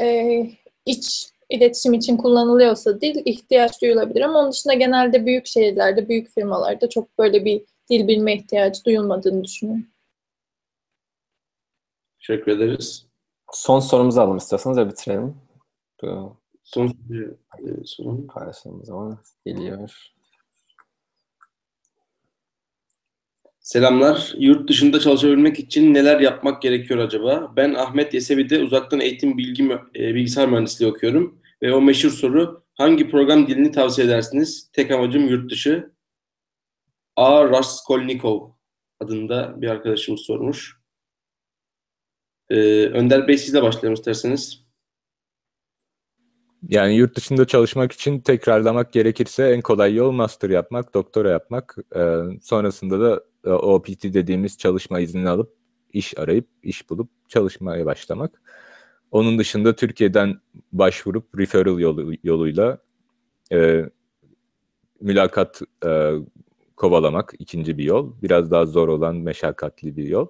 e, iç iletişim için kullanılıyorsa dil ihtiyaç duyulabilir ama onun dışında genelde büyük şehirlerde, büyük firmalarda çok böyle bir dil bilme ihtiyacı duyulmadığını düşünüyorum. Teşekkür ederiz. Son sorumuzu alalım istiyorsanız ve bitirelim. Son bir e, sorun. paylaşalım o zaman. Geliyor. Selamlar. Yurt dışında çalışabilmek için neler yapmak gerekiyor acaba? Ben Ahmet Yesevi'de uzaktan eğitim bilgi e, bilgisayar mühendisliği okuyorum. Ve o meşhur soru hangi program dilini tavsiye edersiniz? Tek amacım yurt dışı. A. Raskolnikov adında bir arkadaşımız sormuş. Ee, Önder Bey sizle başlayalım isterseniz. Yani yurt dışında çalışmak için tekrarlamak gerekirse en kolay yol master yapmak, doktora yapmak. Ee, sonrasında da e, OPT dediğimiz çalışma izni alıp iş arayıp iş bulup çalışmaya başlamak. Onun dışında Türkiye'den başvurup referral yolu, yoluyla e, mülakat e, kovalamak ikinci bir yol. Biraz daha zor olan meşakkatli bir yol.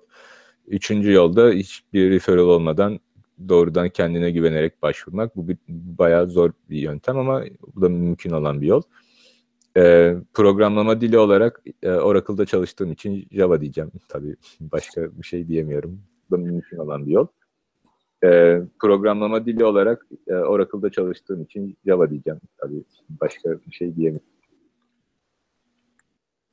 Üçüncü yolda hiçbir referral olmadan doğrudan kendine güvenerek başvurmak. Bu bir, bayağı zor bir yöntem ama bu da mümkün olan bir yol. Ee, programlama dili olarak e, Oracle'da çalıştığım için Java diyeceğim. Tabii başka bir şey diyemiyorum. Bu da mümkün olan bir yol. Ee, programlama dili olarak e, Oracle'da çalıştığım için Java diyeceğim. Tabii başka bir şey diyemiyorum.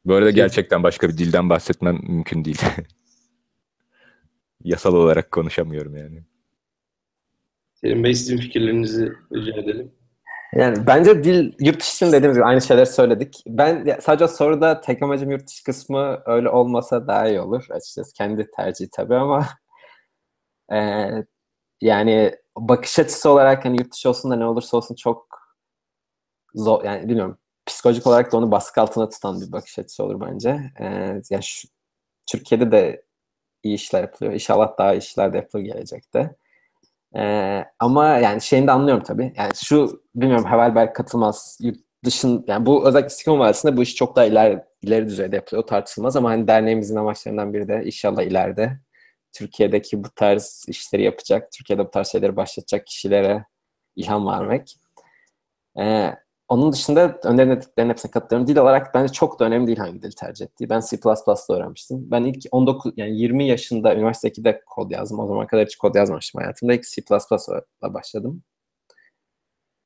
Bu arada gerçekten başka bir dilden bahsetmem mümkün değil. Yasal olarak konuşamıyorum yani. Selim Bey sizin fikirlerinizi rica edelim. Yani bence dil yurt dışı için dediğimiz gibi aynı şeyleri söyledik. Ben sadece soruda tek amacım yurt dışı kısmı öyle olmasa daha iyi olur açıkçası. Kendi tercihi tabii ama e, yani bakış açısı olarak hani yurt dışı olsun da ne olursa olsun çok zor yani bilmiyorum psikolojik olarak da onu baskı altına tutan bir bakış açısı olur bence. E, yani şu, Türkiye'de de iyi işler yapılıyor. İnşallah daha iyi işler de yapılır gelecekte. Ee, ama yani şeyini de anlıyorum tabii. Yani şu bilmiyorum Havelberg katılmaz. Yurt dışın yani bu özellikle Silikon Vadisi'nde bu iş çok daha ileri, ileri düzeyde yapılıyor. O tartışılmaz ama hani derneğimizin amaçlarından biri de inşallah ileride Türkiye'deki bu tarz işleri yapacak, Türkiye'de bu tarz şeyleri başlatacak kişilere ilham vermek. Ee, onun dışında önerilen dediklerinin hepsine katılıyorum. Dil olarak bence çok da önemli değil hangi dil tercih ettiği. Ben C++'da öğrenmiştim. Ben ilk 19 yani 20 yaşında üniversite 2'de kod yazdım. O zaman kadar hiç kod yazmamıştım hayatımda. İlk C++'la başladım.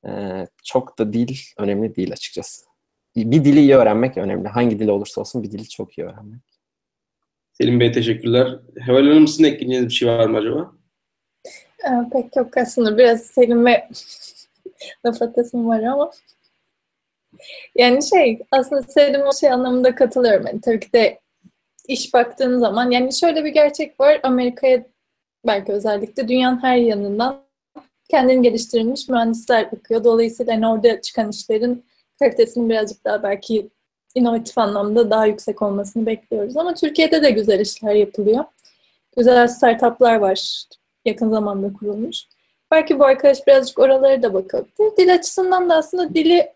Ee, çok da dil önemli değil açıkçası. Bir dili iyi öğrenmek önemli. Hangi dil olursa olsun bir dili çok iyi öğrenmek. Selim Bey teşekkürler. Heval Hanım sizin ekleyeceğiniz bir şey var mı acaba? Ee, pek yok aslında. Biraz Selim'e laf atasım var ama yani şey aslında Selim o şey anlamında katılıyorum. Yani tabii ki de iş baktığın zaman yani şöyle bir gerçek var. Amerika'ya belki özellikle dünyanın her yanından kendini geliştirilmiş mühendisler bakıyor. Dolayısıyla yani orada çıkan işlerin kalitesinin birazcık daha belki inovatif anlamda daha yüksek olmasını bekliyoruz. Ama Türkiye'de de güzel işler yapılıyor. Güzel startuplar var yakın zamanda kurulmuş. Belki bu arkadaş birazcık oralara da bakabilir. Dil açısından da aslında dili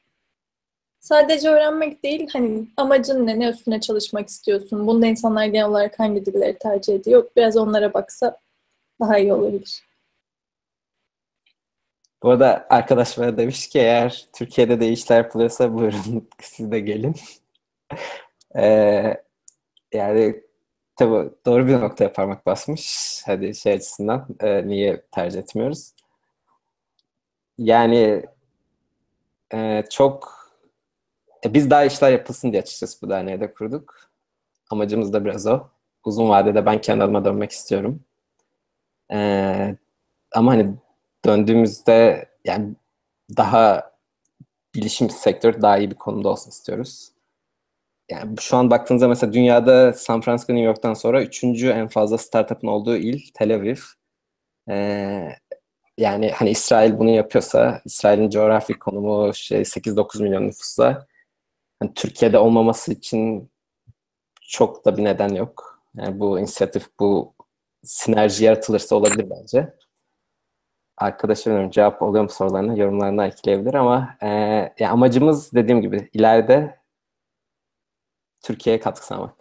sadece öğrenmek değil, hani amacın ne, ne üstüne çalışmak istiyorsun? Bunda insanlar genel olarak hangi dilleri tercih ediyor? Biraz onlara baksa daha iyi olabilir. Bu arada arkadaş bana demiş ki eğer Türkiye'de de işler yapılıyorsa buyurun siz de gelin. ee, yani tabii doğru bir noktaya parmak basmış. Hadi şey açısından e, niye tercih etmiyoruz? Yani e, çok e, biz daha işler yapılsın diye açıkçası bu derneği de kurduk. Amacımız da biraz o. Uzun vadede ben kendi adıma dönmek istiyorum. Ee, ama hani döndüğümüzde yani daha bilişim sektör daha iyi bir konumda olsun istiyoruz. Yani şu an baktığınızda mesela dünyada San Francisco, New York'tan sonra üçüncü en fazla startup'ın olduğu il Tel Aviv. Ee, yani hani İsrail bunu yapıyorsa, İsrail'in coğrafi konumu şey 8-9 milyon nüfusla yani Türkiye'de olmaması için çok da bir neden yok. Yani bu inisiyatif, bu sinerji yaratılırsa olabilir bence. Arkadaşlarım cevap oluyor mu sorularına, yorumlarına ekleyebilir ama e, yani amacımız dediğim gibi ileride Türkiye'ye katkı sağlamak.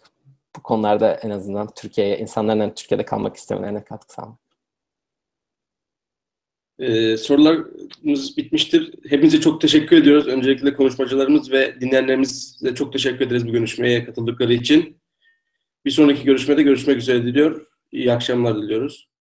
Bu konularda en azından Türkiye'ye, insanların Türkiye'de kalmak istemelerine katkı sağlamak. Ee, sorularımız bitmiştir. Hepinize çok teşekkür ediyoruz. Öncelikle konuşmacılarımız ve dinleyenlerimize çok teşekkür ederiz bu görüşmeye katıldıkları için. Bir sonraki görüşmede görüşmek üzere diliyor. İyi akşamlar diliyoruz.